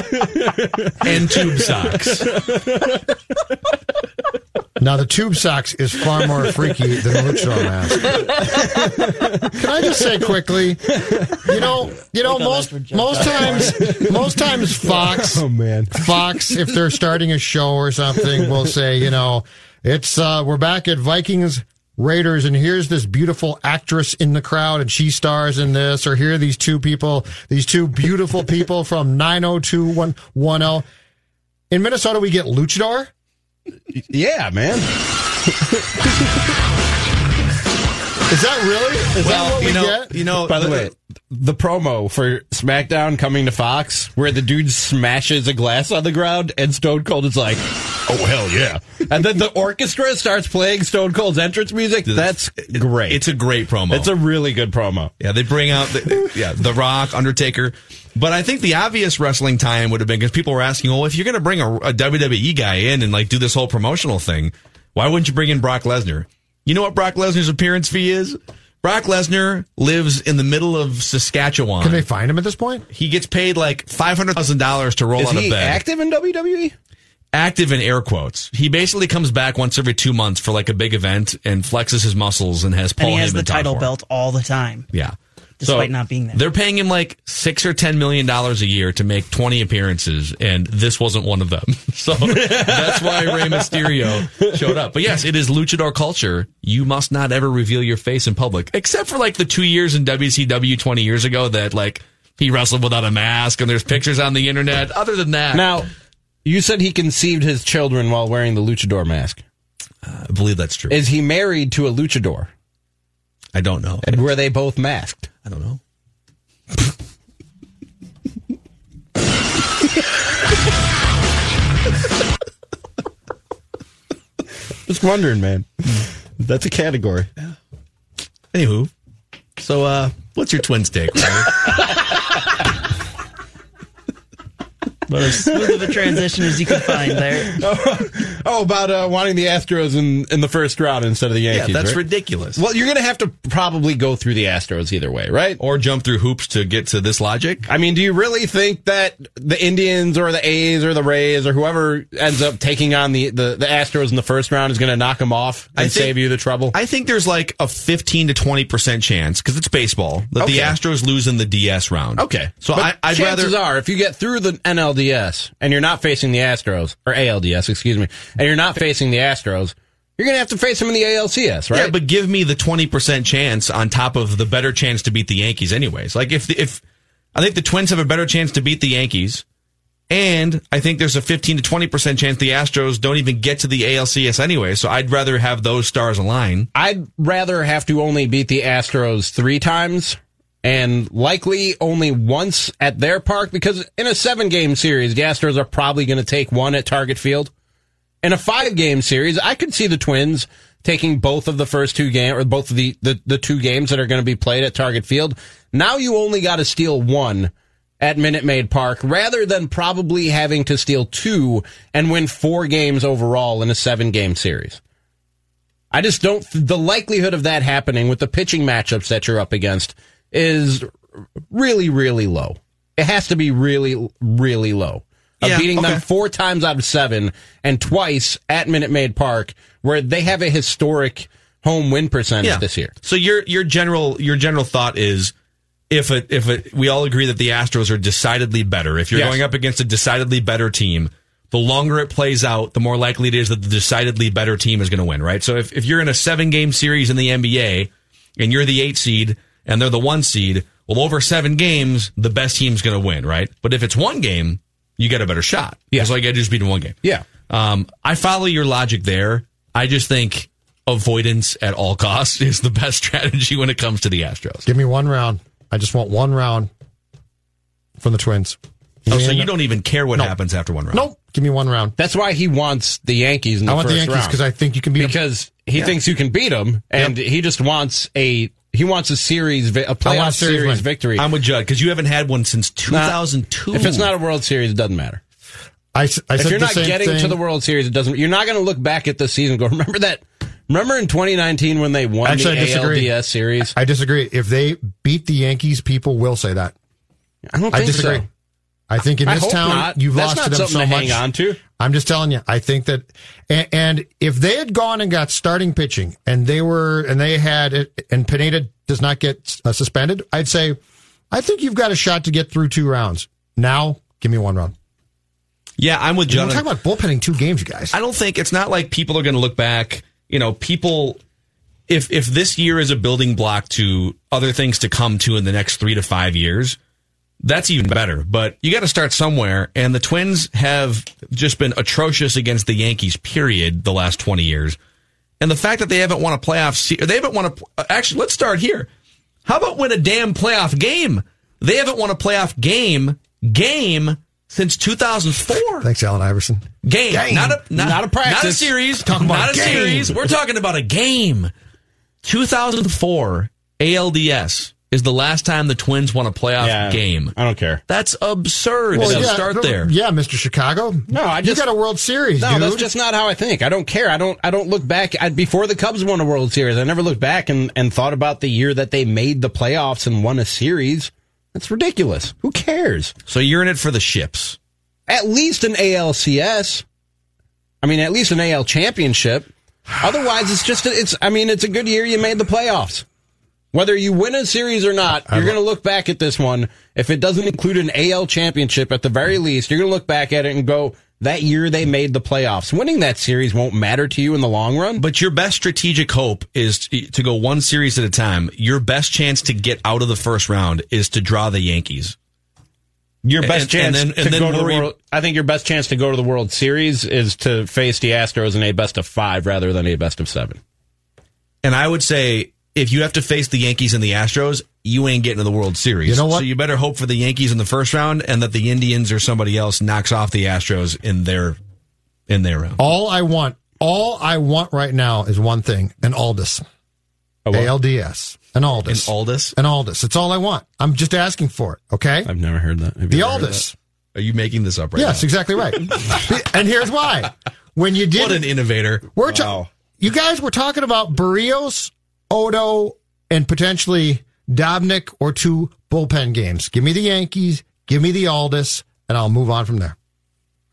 and tube socks. now the tube socks is far more freaky than the luchador mask. Can I just say quickly? You know, you know most most times most times Fox Oh, man. Fox if they're starting a show or something will say, you know, it's uh we're back at Vikings Raiders, and here's this beautiful actress in the crowd, and she stars in this, or here are these two people, these two beautiful people from 902110. In Minnesota, we get Luchador. Yeah, man. Is that really? Is that Well, what we you know, get? you know. By the way, the promo for SmackDown coming to Fox, where the dude smashes a glass on the ground, and Stone Cold is like, "Oh hell yeah!" and then the orchestra starts playing Stone Cold's entrance music. That's great. It's a great promo. It's a really good promo. Yeah, they bring out the, yeah the Rock, Undertaker. But I think the obvious wrestling tie-in would have been because people were asking, well, if you're going to bring a, a WWE guy in and like do this whole promotional thing, why wouldn't you bring in Brock Lesnar? You know what Brock Lesnar's appearance fee is? Brock Lesnar lives in the middle of Saskatchewan. Can they find him at this point? he gets paid like five hundred thousand dollars to roll Is out of he bed. active in WWE? active in air quotes. He basically comes back once every two months for like a big event and flexes his muscles and has Paul and he has Heyman the title belt all the time. Yeah. Despite not being there. They're paying him like six or ten million dollars a year to make twenty appearances, and this wasn't one of them. So that's why Rey Mysterio showed up. But yes, it is luchador culture. You must not ever reveal your face in public, except for like the two years in WCW twenty years ago that like he wrestled without a mask and there's pictures on the internet. Other than that, Now, you said he conceived his children while wearing the luchador mask. Uh, I believe that's true. Is he married to a luchador? I don't know. And were they both masked? I don't know. Just wondering, man. That's a category. Anywho, so uh, what's your twins take? Ryan? About as smooth of a transition as you could find there. Oh, about uh, wanting the Astros in, in the first round instead of the Yankees. yeah, that's right? ridiculous. Well, you're going to have to probably go through the Astros either way, right? Or jump through hoops to get to this logic. I mean, do you really think that the Indians or the A's or the Rays or whoever ends up taking on the, the, the Astros in the first round is going to knock them off and think- save you the trouble? I think there's like a 15 to 20 percent chance because it's baseball that the Astros lose in the DS round. Okay. so But I, I'd chances rather. are, if you get through the NLDS and you're not facing the Astros, or ALDS, excuse me, and you're not facing the Astros, you're going to have to face them in the ALCS, right? Yeah, but give me the 20 percent chance on top of the better chance to beat the Yankees, anyways. Like if the, if I think the Twins have a better chance to beat the Yankees, and I think there's a 15 to 20 percent chance the Astros don't even get to the ALCS anyway. So I'd rather have those stars align. I'd rather have to only beat the Astros three times and likely only once at their park because in a seven game series, the Astros are probably going to take one at Target Field. In a five game series, I could see the Twins taking both of the first two games or both of the, the, the two games that are going to be played at Target Field. Now you only got to steal one at Minute Maid Park rather than probably having to steal two and win four games overall in a seven game series. I just don't. The likelihood of that happening with the pitching matchups that you're up against is really, really low. It has to be really, really low. Of Yeah, beating okay. them four times out of seven and twice at Minute Maid Park, where they have a historic home win percentage this year. So your your general your general thought is if it if it we all agree that the Astros are decidedly better. If you're Yes. going up against a decidedly better team, the longer it plays out, the more likely it is that the decidedly better team is going to win, right? So if, if you're in a seven game series in the NBA and you're the eight seed and they're the one seed, well, over seven games, the best team's going to win, right? But if it's one game, you get a better shot. Yeah. So I just beat in one game. Yeah. Um, I follow your logic there. I just think avoidance at all costs is the best strategy when it comes to the Astros. Give me one round. I just want one round from the Twins. Oh, so you don't even care what No. happens after one round? Nope. Give me one round. That's why he wants the Yankees in the I want first the Yankees because I think you can beat 'em. because he Yeah. thinks you can beat them, and he just wants a he wants a series vi- a I want playoff a series series, victory. I'm with Judd because you haven't had one since 2002. if it's not a World Series, it doesn't matter. I, s- I if said you're the not same getting thing. to the World Series, it doesn't. You're not going to look back at the season and go, remember that? Remember in 2019 when they won Actually, I the disagree. ALDS series? I disagree. If they beat the Yankees, people will say that. I don't I disagree. so. I think in this town, not. you've That's lost them so much. hang on to. I'm just telling you. I think that, and, and if they had gone and got starting pitching, and they were, and they had, and Pineda does not get uh, suspended, I'd say, I think you've got a shot to get through two rounds. Now, give me one round. Yeah, I'm with We're Judd. talking about bullpenning two games, you guys. I don't think it's not like people are going to look back. You know, people. If if this year is a building block to other things to come to in the next three to five years, that's even better. But you got to start somewhere. And the Twins have just been atrocious against the Yankees. Period. The last twenty years, and the fact that they haven't won a playoff, se- they haven't won a. Uh, actually, let's start here. How about win a damn playoff game? They haven't won a playoff game game since 2004 Thanks, Allen Iverson. game, Game. not a not, Not a practice. not a series, Talking about not a a, series. We're talking about a game. 2004 ALDS is the last time the Twins won a playoff Yeah, game. I don't care. That's absurd. Well, so yeah, start but- there. Yeah, Mr. Chicago. No, I just- you got a World Series, No, dude. that's just not how I think. I don't care. I don't. I don't look back. I, before the Cubs won a World Series, I never looked back and, and thought about the year that they made the playoffs and won a series. That's ridiculous. Who cares? So you're in it for the ships. At least an ALCS. I mean, at least an AL championship. Otherwise, it's just, a, it's, I mean, it's a good year you made the playoffs. Whether you win a series or not, you're going to look back at this one. If it doesn't include an AL championship at the very mm. least, you're going to look back at it and go, that year they made the playoffs. Winning that series won't matter to you in the long run. But your best strategic hope is to, go one series at a time. Your best chance to get out of the first round is to draw the Yankees. Your best And- chance and then- and to then go to the world. I think your best chance to go to the World Series is to face the Astros in a best of five rather than a best of seven. And I would say if you have to face the Yankees and the Astros, you ain't getting to the World Series. You know what? So you better hope for the Yankees in the first round and that the Indians or somebody else knocks off the Astros in their in their round. All I want, all I want right now is one thing: an Aldis, ALDS, an Aldis, An Aldis? an Aldis. It's all I want. I'm just asking for it. Okay, I've never heard that. Have the ever heard Aldis. Are you making this up right now? yes, now? exactly right. and here's why: when you did What an innovator. We're ta- you guys were talking about Berrios, Odo, and potentially Dobnak or two bullpen games. Give me the Yankees, give me the Aldis, and I'll move on from there.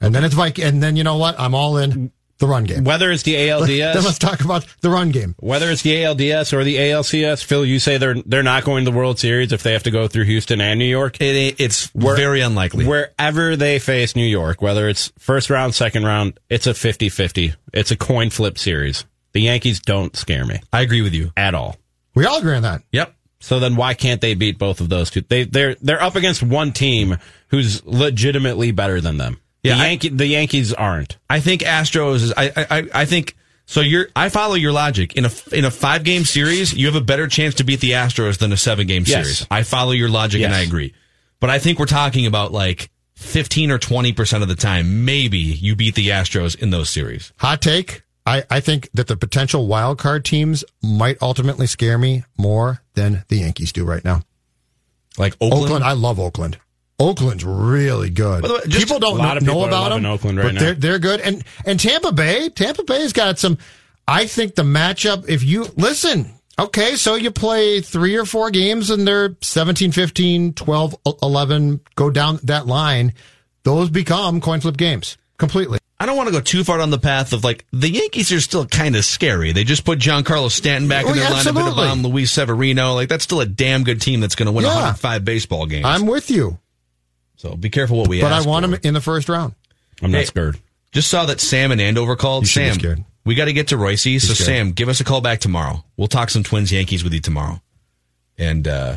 And then it's like, and then you know what? I'm all in the run game. Whether it's the then ALDS, let's talk about the run game. whether it's the ALDS or the ALCS, Phil, you say they're they're not going to the World Series if they have to go through Houston and New York. It, it's very unlikely. Wherever they face New York, whether it's first round, second round, it's a 50-50. It's a coin flip series. The Yankees don't scare me I agree with you. at all. We all agree on that. Yep. So then why can't they beat both of those two? They they're they're up against one team who's legitimately better than them. Yeah, the, I- Yankee, the Yankees aren't. I think Astros is. I I I think so. You're. I follow your logic. In a in a five game series, you have a better chance to beat the Astros than a seven game Yes. series. I follow your logic and Yes. I agree. But I think we're talking about like fifteen or twenty percent of the time, maybe you beat the Astros in those series. Hot take. I, I think that the potential wild card teams might ultimately scare me more than the Yankees do right now. Like Oakland. Oakland, I love Oakland. Oakland's really good. Way, people don't A lot know, of people know about them, Oakland right but now. they're they're good. And and Tampa Bay, Tampa Bay's got some. I think the matchup. If you listen, okay, so you play three or four games and they're 17, 15, 12, 11, go down that line. Those become coin flip games completely. I don't want to go too far down the path of like the Yankees are still kind of scary. They just put Giancarlo Stanton back Oh, in their yeah, lineup, absolutely. Vinabom, Luis Severino. Like that's still a damn good team that's going to win Yeah. 105 baseball games. I'm with you, so be careful what we ask. but I want for. them in the first round. I'm Hey, not scared. Just saw that Sam and Andover called. You should be Sam, scared. we got to get to Royce. So scared. Sam, give us a call back tomorrow. We'll talk some Twins Yankees with you tomorrow. And uh,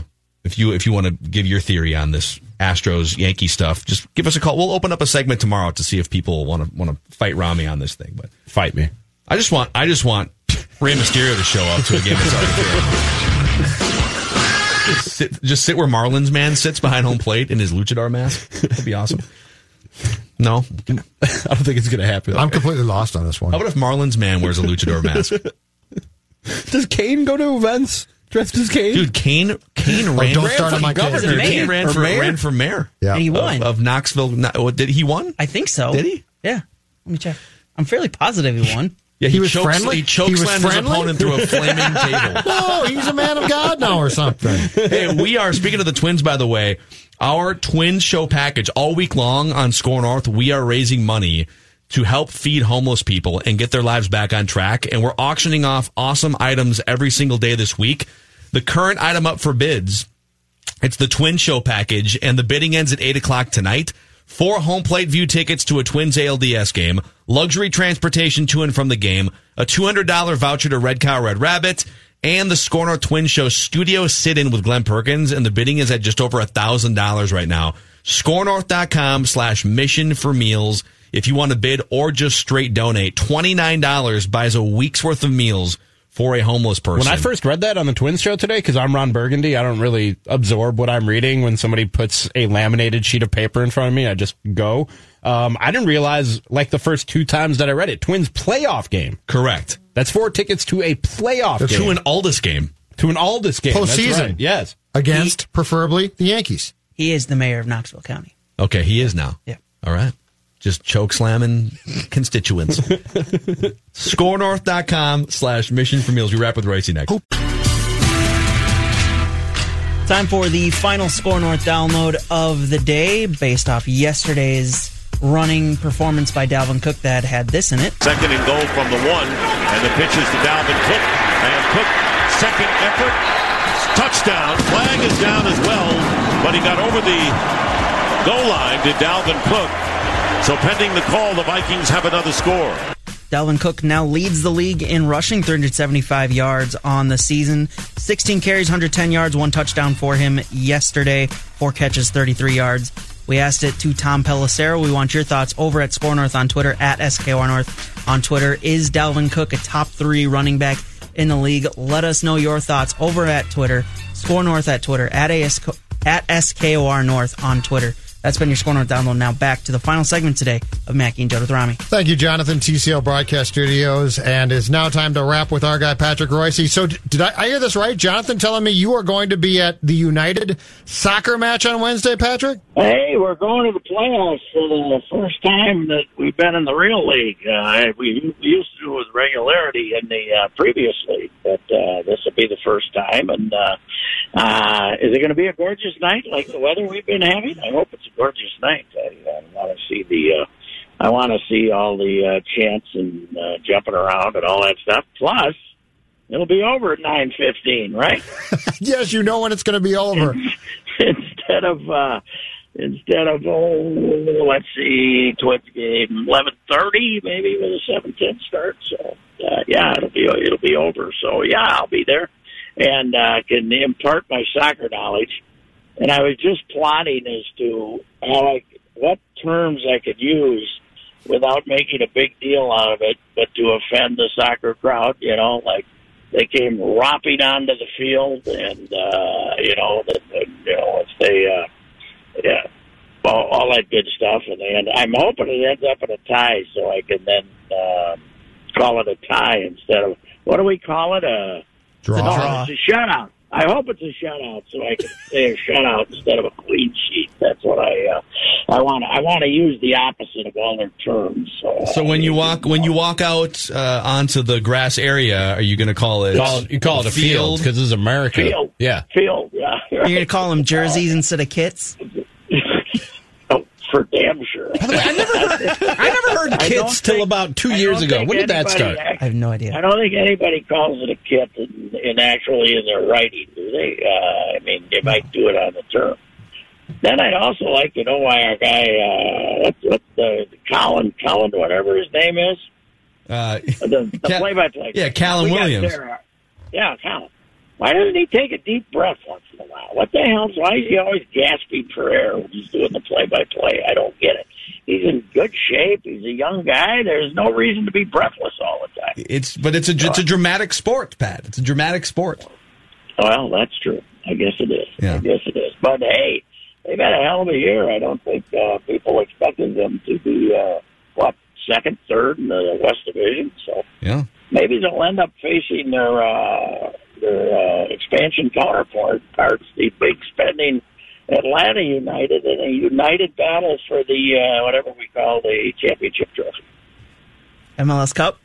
if you if you want to give your theory on this Astros Yankee stuff, just give us a call. We'll open up a segment tomorrow to see if people want to want to fight Rami on this thing. But Fight me. I just want I just want Rey Mysterio to show up to a game that's. Just sit, just sit where Marlins man sits behind home plate in his luchador mask. That'd be awesome. No, I don't think it's going to happen. I'm completely lost on this one. How about if Marlins man wears a luchador mask? Does Kane go to events dressed as Kane? Dude, Kane Kane oh, ran. don't start for on my governor. case. Dude, Kane ran for mayor? ran for mayor. Yeah. And he won. of Knoxville. No, what, did he won? I think so. Did he? Yeah. Let me check. I'm fairly positive he won. Yeah, He was chokes- friendly? He chokeslammed He was his friendly? opponent through a flaming table. Oh, he's a man of God now or something. hey, we are speaking of the Twins. By the way, our Twins show package all week long on Score North. We are raising money to help feed homeless people and get their lives back on track. And we're auctioning off awesome items every single day this week. The current item up for bids, it's the Twin Show package, and the bidding ends at eight o'clock tonight. Four home plate view tickets to a Twins ALDS game, luxury transportation to and from the game, a $200 voucher to Red Cow Red Rabbit, and the Score North Twin Show studio sit-in with Glenn Perkins, and the bidding is at just over a thousand dollars right now. ScoreNorth.com slash mission for meals. If you want to bid or just straight donate, $29 buys a week's worth of meals for a homeless person. When I first read that on the Twins show today, because I'm Ron Burgundy, I don't really absorb what I'm reading when somebody puts a laminated sheet of paper in front of me. I just go. Um, I didn't realize, like the first two times that I read it, Twins playoff game. Correct. That's four tickets to a playoff game. To an Aldis game. To an Aldis game. Postseason. right. Yes. Against, preferably, the Yankees. He is the mayor of Knoxville County. Okay, he is now. Yeah. All right. Just choke slamming constituents. ScoreNorth.com slash mission for meals. We wrap with Reusse next. Time for the final Score North download of the day based off yesterday's running performance by Dalvin Cook that had this in it. Second and goal from the one, and the pitch is to Dalvin Cook. And Cook, second effort, touchdown. Flag is down as well, but he got over the goal line to Dalvin Cook. So pending the call, the Vikings have another score. Dalvin Cook now leads the league in rushing, 375 yards on the season. 16 carries, 110 yards, one touchdown for him yesterday. Four catches, 33 yards. We asked it to Tom Pelissero. We want your thoughts over at Score North on Twitter, at SKR North on Twitter. Is Dalvin Cook a top three running back in the league? Let us know your thoughts over at Twitter. Score North at Twitter, at, AS, at SKOR North on Twitter. That's been your Score North download. Now back to the final segment today of Mackey and Joe Rami. Thank you, Jonathan. TCL Broadcast Studios, and it's now time to wrap with our guy Patrick Royce. So, did I, I hear this right? Jonathan telling me you are going to be at the United soccer match on Wednesday, Patrick? Hey, we're going to the playoffs for the first time that we've been in the real league. Uh, we, we used to do it with regularity in the uh, previous league, but uh, this will be the first time. And uh, uh, is it going to be a gorgeous night like the weather we've been having? I hope it's a gorgeous night. I, I want to see the. Uh, I want to see all the uh, chants and uh, jumping around and all that stuff. Plus, it'll be over at nine fifteen, right? yes, you know when it's going to be over. instead of uh, instead of oh, let's see, eleven thirty, maybe with a seven ten start. So uh, yeah, it'll be it'll be over. So yeah, I'll be there and uh, can impart my soccer knowledge. And I was just plotting as to how I, what terms I could use without making a big deal out of it, but to offend the soccer crowd. You know, like they came romping onto the field, and uh, you know, the, the, you know, if they, uh, yeah, all, all that good stuff. And they end, I'm hoping it ends up in a tie, so I can then uh, call it a tie instead of what do we call it? A Draw. no, it's a shutout. I hope it's a shutout, so I can say a shutout instead of a clean sheet. That's what I uh, I want. I want to use the opposite of all their terms. So, So when you walk when you walk out uh, onto the grass area, are you going to call it? Call you call it a field, 'cause this is America. Field. Yeah. field. Yeah, You're going to call them jerseys instead of kits? Oh, for damn sure. By the way, I never heard I never heard kits till about two I years ago. When did that start? I have no idea. I don't think anybody calls it a kit in, in actually in their writing, do they? Uh, I mean, they might do it on the term. Then I'd also like to know why our guy, uh, what's, what's the, Colin, Colin, whatever his name is, Uh, the, the Cal- play-by-play. yeah, got Williams. Sarah. Yeah, Colin. Why doesn't he take a deep breath once in a while? What the hell? Why is he always gasping for air when he's doing the play-by-play? I don't get it. He's in good shape. He's a young guy. There's no reason to be breathless all the time. it's but it's a it's a dramatic sport, Pat. It's a dramatic sport. Well, that's true. I guess it is. Yeah. I guess it is. But hey, they've had a hell of a year. I don't think uh, people expected them to be uh, what second, third in the West Division. So Yeah. maybe they'll end up facing their uh, their uh, expansion counterpart, parts the big spending Atlanta United in a united battle for the uh, whatever we call the championship trophy. MLS Cup?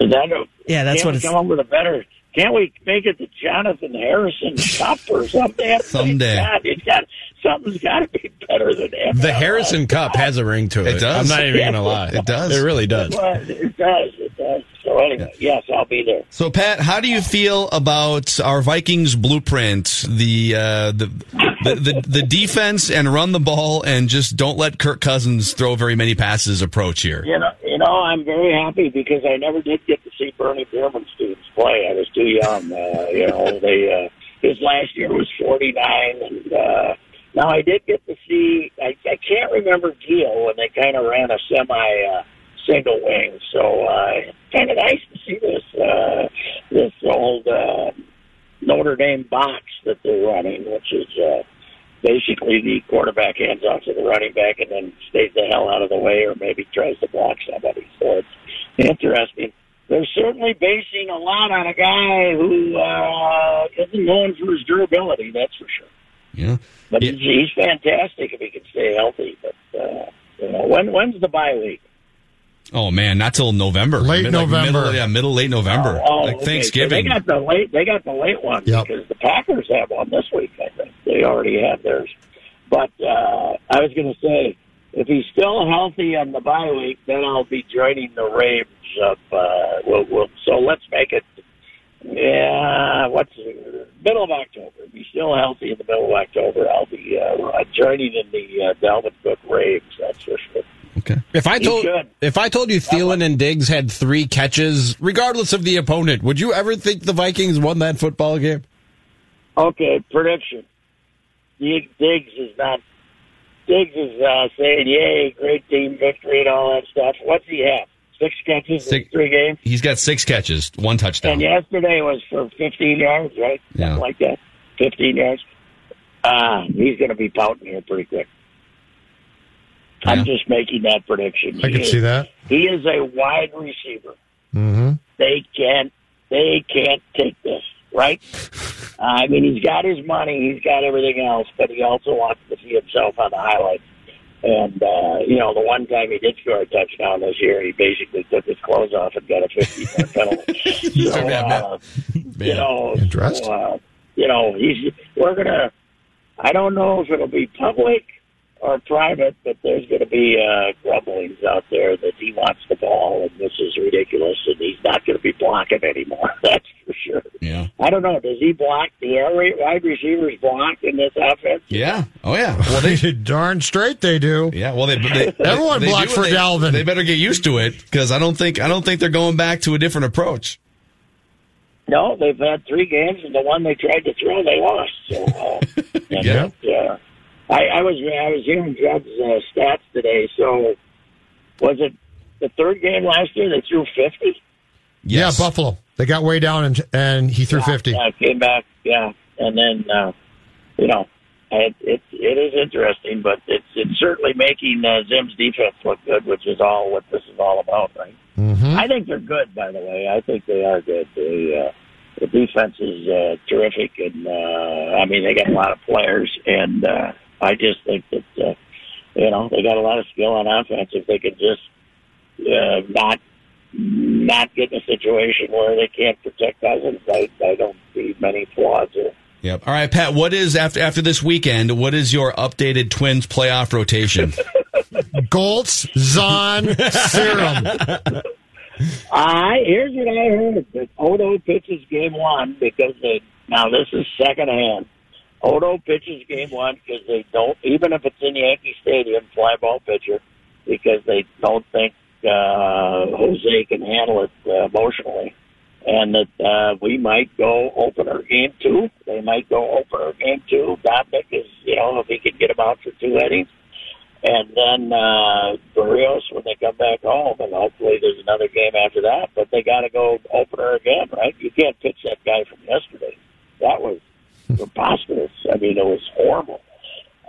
Is that a, Yeah, that's can't what we it's. come up with a better? Can't we make it the Jonathan Harrison Cup or something? Someday. God, it's got something's got to be better than that. The Harrison Cup has a ring to it. It does. I'm not even going to lie. It does. It really does. But it does. It does. So anyway, yes, I'll be there. So Pat, how do you feel about our Vikings blueprint? The uh, the, the the the defense and run the ball and just don't let Kirk Cousins throw very many passes approach here. You know, you know, I'm very happy because I never did get to see Bernie Bierman students play. I was too young. Uh, you know, they uh, his last year was 49, and uh, now I did get to see. I, I can't remember Giel when they kind of ran a semi uh, single wing. So uh, kind of nice to see this uh, this old uh, Notre Dame box that they're running, which is. Uh, basically the quarterback hands off to the running back and then stays the hell out of the way or maybe tries to block somebody. So it's interesting. They're certainly basing a lot on a guy who uh, isn't known for his durability, that's for sure. Yeah. But he's, he's fantastic if he can stay healthy. But uh, you know, when when's the bye week? Oh man, not till November. Late Like November. middle, yeah, middle late November, Oh, like okay. Thanksgiving. So they got the late. They got the late one Yep. because the Packers have one this week. I think they already have theirs. But uh, I was going to say, if he's still healthy on the bye week, then I'll be joining the Raves of. Uh, we'll, we'll, so let's make it. Yeah, what's middle of October? If he's still healthy in the middle of October, I'll be uh, joining in the uh, Dalvin Cook Raves. That's for sure. If I told if I told you Thielen and Diggs had three catches, regardless of the opponent, would you ever think the Vikings won that football game? Okay, prediction. Dig- Diggs is not. Diggs is uh, saying, "Yay, great team victory and all that stuff." What's he have? Six catches in Six- three games. He's got six catches, one touchdown. And yesterday was for 15 yards, right? Yeah. Something like that. 15 yards. Uh, he's going to be pouting here pretty quick. I'm just making that prediction. I He can is- see that. He is a wide receiver. Mm-hmm. They can't. They can't take this, right? I mean, he's got his money, he's got everything else, but he also wants to see himself on the highlights. And uh, you know, the one time he did score a touchdown this year, he basically took his clothes off and got a 50 yard penalty. so, uh, you know, so, uh, you know, he's. We're gonna. I don't know if it'll be public or private, but there's going to be uh, grumblings out there that he wants the ball and this is ridiculous and he's not going to be blocking anymore. That's for sure. Yeah. I don't know. Does he block? The air wide receivers block in this offense? Yeah. Oh yeah. Well, they darn straight they do. Yeah. Well, they, they Everyone they blocked do, for they, Dalvin. They better get used to it because I don't think I don't think they're going back to a different approach. No, they've had three games, and the one they tried to throw, they lost. So, uh, and, Yeah. uh, I, I was I was hearing Judd's uh, stats today. So, was it the third game last year they threw fifty? Yeah, Buffalo. They got way down and and he threw fifty. Yeah, came back. Yeah, and then uh, you know, it, it it is interesting, but it's it's certainly making uh, Zim's defense look good, which is all what this is all about, right? Mm-hmm. I think they're good, by the way. I think they are good. They, uh, the defense is uh, terrific, and uh, I mean they got a lot of players, and uh, I just think that uh, you know they got a lot of skill on offense. If they could just uh, not not get in a situation where they can't protect Cousins, I, I don't see many flaws there. Yep. All right, Pat. What is after after this weekend? What is your updated Twins playoff rotation? Goltz, Zahn, Serum. I here's what I heard: that Odo pitches game one because they now this is second hand. Odo pitches game one because they don't, even if it's in Yankee Stadium, fly ball pitcher, because they don't think uh, Jose can handle it uh, emotionally, and that uh, we might go opener game two. They might go opener game two. Dobnak is, you know, if he can get him out for two innings. And then uh, Berrios when they come back home, and hopefully there's another game after that. But they got to go opener again, right? You can't pitch that guy from yesterday. That was preposterous. I mean, it was horrible.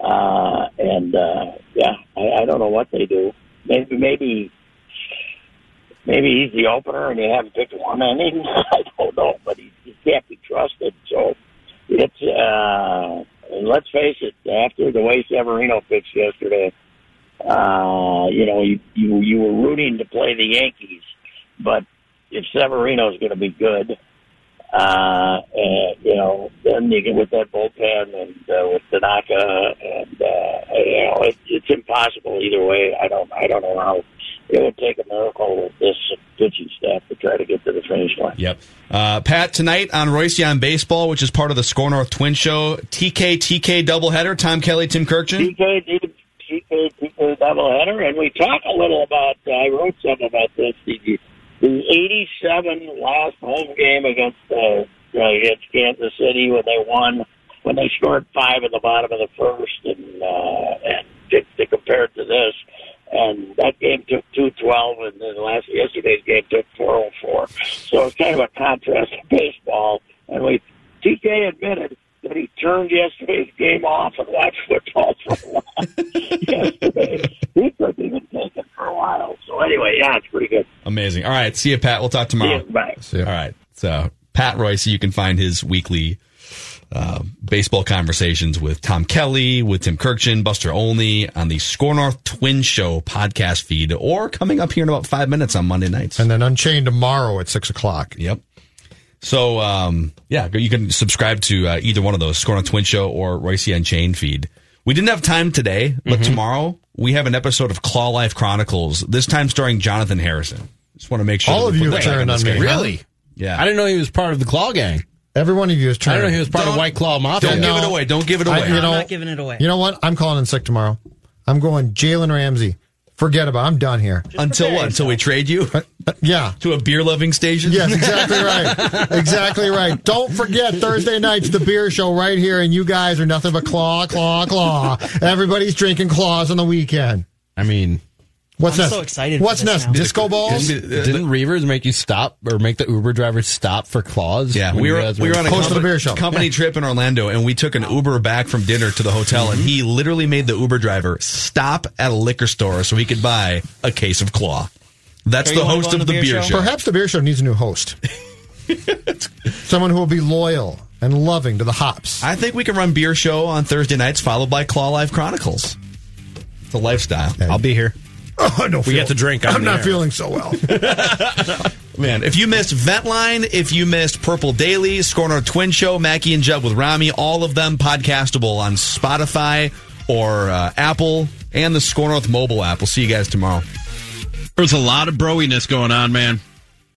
Uh, and uh, yeah, I, I don't know what they do. Maybe, maybe, maybe he's the opener, and you haven't picked one inning. I don't know, but he, he can't be trusted. So it's uh, and let's face it. After the way Severino pitched yesterday, uh, you know, you, you you were rooting to play the Yankees, but if Severino's going to be good, uh, and you know, then you get with that bullpen and uh, with Tanaka, and uh, you know, it, it's impossible either way. I don't, I don't know how it would take a miracle with this pitching staff to try to get to the finish line. Yep. Uh, Pat, tonight on Reusse on Baseball, which is part of the Skor North Twin Show, TK TK doubleheader. Tom Kelly, Tim Kurkjian. TK, TK, TK doubleheader, and we talk a little about. Uh, I wrote something about this. The, the 87 last home game against uh, against Kansas City when they won, when they scored five in the bottom of the first, and uh, and to, to compare it to this, and that game took 212, and then last yesterday's game took 404. So it's kind of a contrast to baseball, and we TK admitted that he turned yesterday's game off and watched football for a while. yesterday, he couldn't even take it for a while. So anyway, yeah, it's pretty good. Amazing. All right. See you, Pat. We'll talk tomorrow. See you. Bye. All right. So, Pat Reusse, you can find his weekly uh, baseball conversations with Tom Kelly, with Tim Kurkjian, Buster Olney on the Skor North Twin Show podcast feed, or coming up here in about five minutes on Monday nights. And then Unchained tomorrow at six o'clock. Yep. So, um, yeah, you can subscribe to uh, either one of those, Score on Twin Show or Reusse Unchained feed. We didn't have time today, but tomorrow we have an episode of Claw Life Chronicles. This time starring Jonathan Harrison. Just want to make sure All of you are have that turned on me. game. Really? Yeah. I didn't know he was part of the Claw Gang. Every one of you is turning. I turned. didn't know he was part of Don't- White Claw Mafia. Don't give No. it away. Don't give it I- away. you I'm know- not giving it away. You know what? I'm calling in sick tomorrow. I'm going Jalen Ramsey. Forget about. it. I'm done here. Until what? Until we trade you yeah. to a beer loving station? Yes, exactly right. exactly right. Don't forget Thursday night's the beer show right here, and you guys are nothing but claw, claw, claw. Everybody's drinking claws on the weekend. I mean, What's I'm next? so excited for What's this next? now. Disco balls? didn't, didn't Reavers make you stop or make the Uber driver stop for claws? Yeah, we you were we were on a Host of the company, beer show. company trip in Orlando, and we took an Uber back from dinner to the hotel, and mm-hmm. he literally made the Uber driver stop at a liquor store so he could buy a case of Claw. That's Are the host of the the beer beer show? show. Perhaps the beer show needs a new host. Someone who will be loyal and loving to the hops. I think we can run beer show on Thursday nights, followed by Claw Life Chronicles. It's a lifestyle. I'll be here. Oh, no, We get to drink I'm not air. feeling so well. Man, if you missed Ventline, if you missed Purple Daily, Skor North Twin Show, Mackey and Judd with Rami, all of them podcastable on Spotify or uh, Apple and the Skor North mobile app. We'll see you guys tomorrow. There's a lot of broiness going on, man.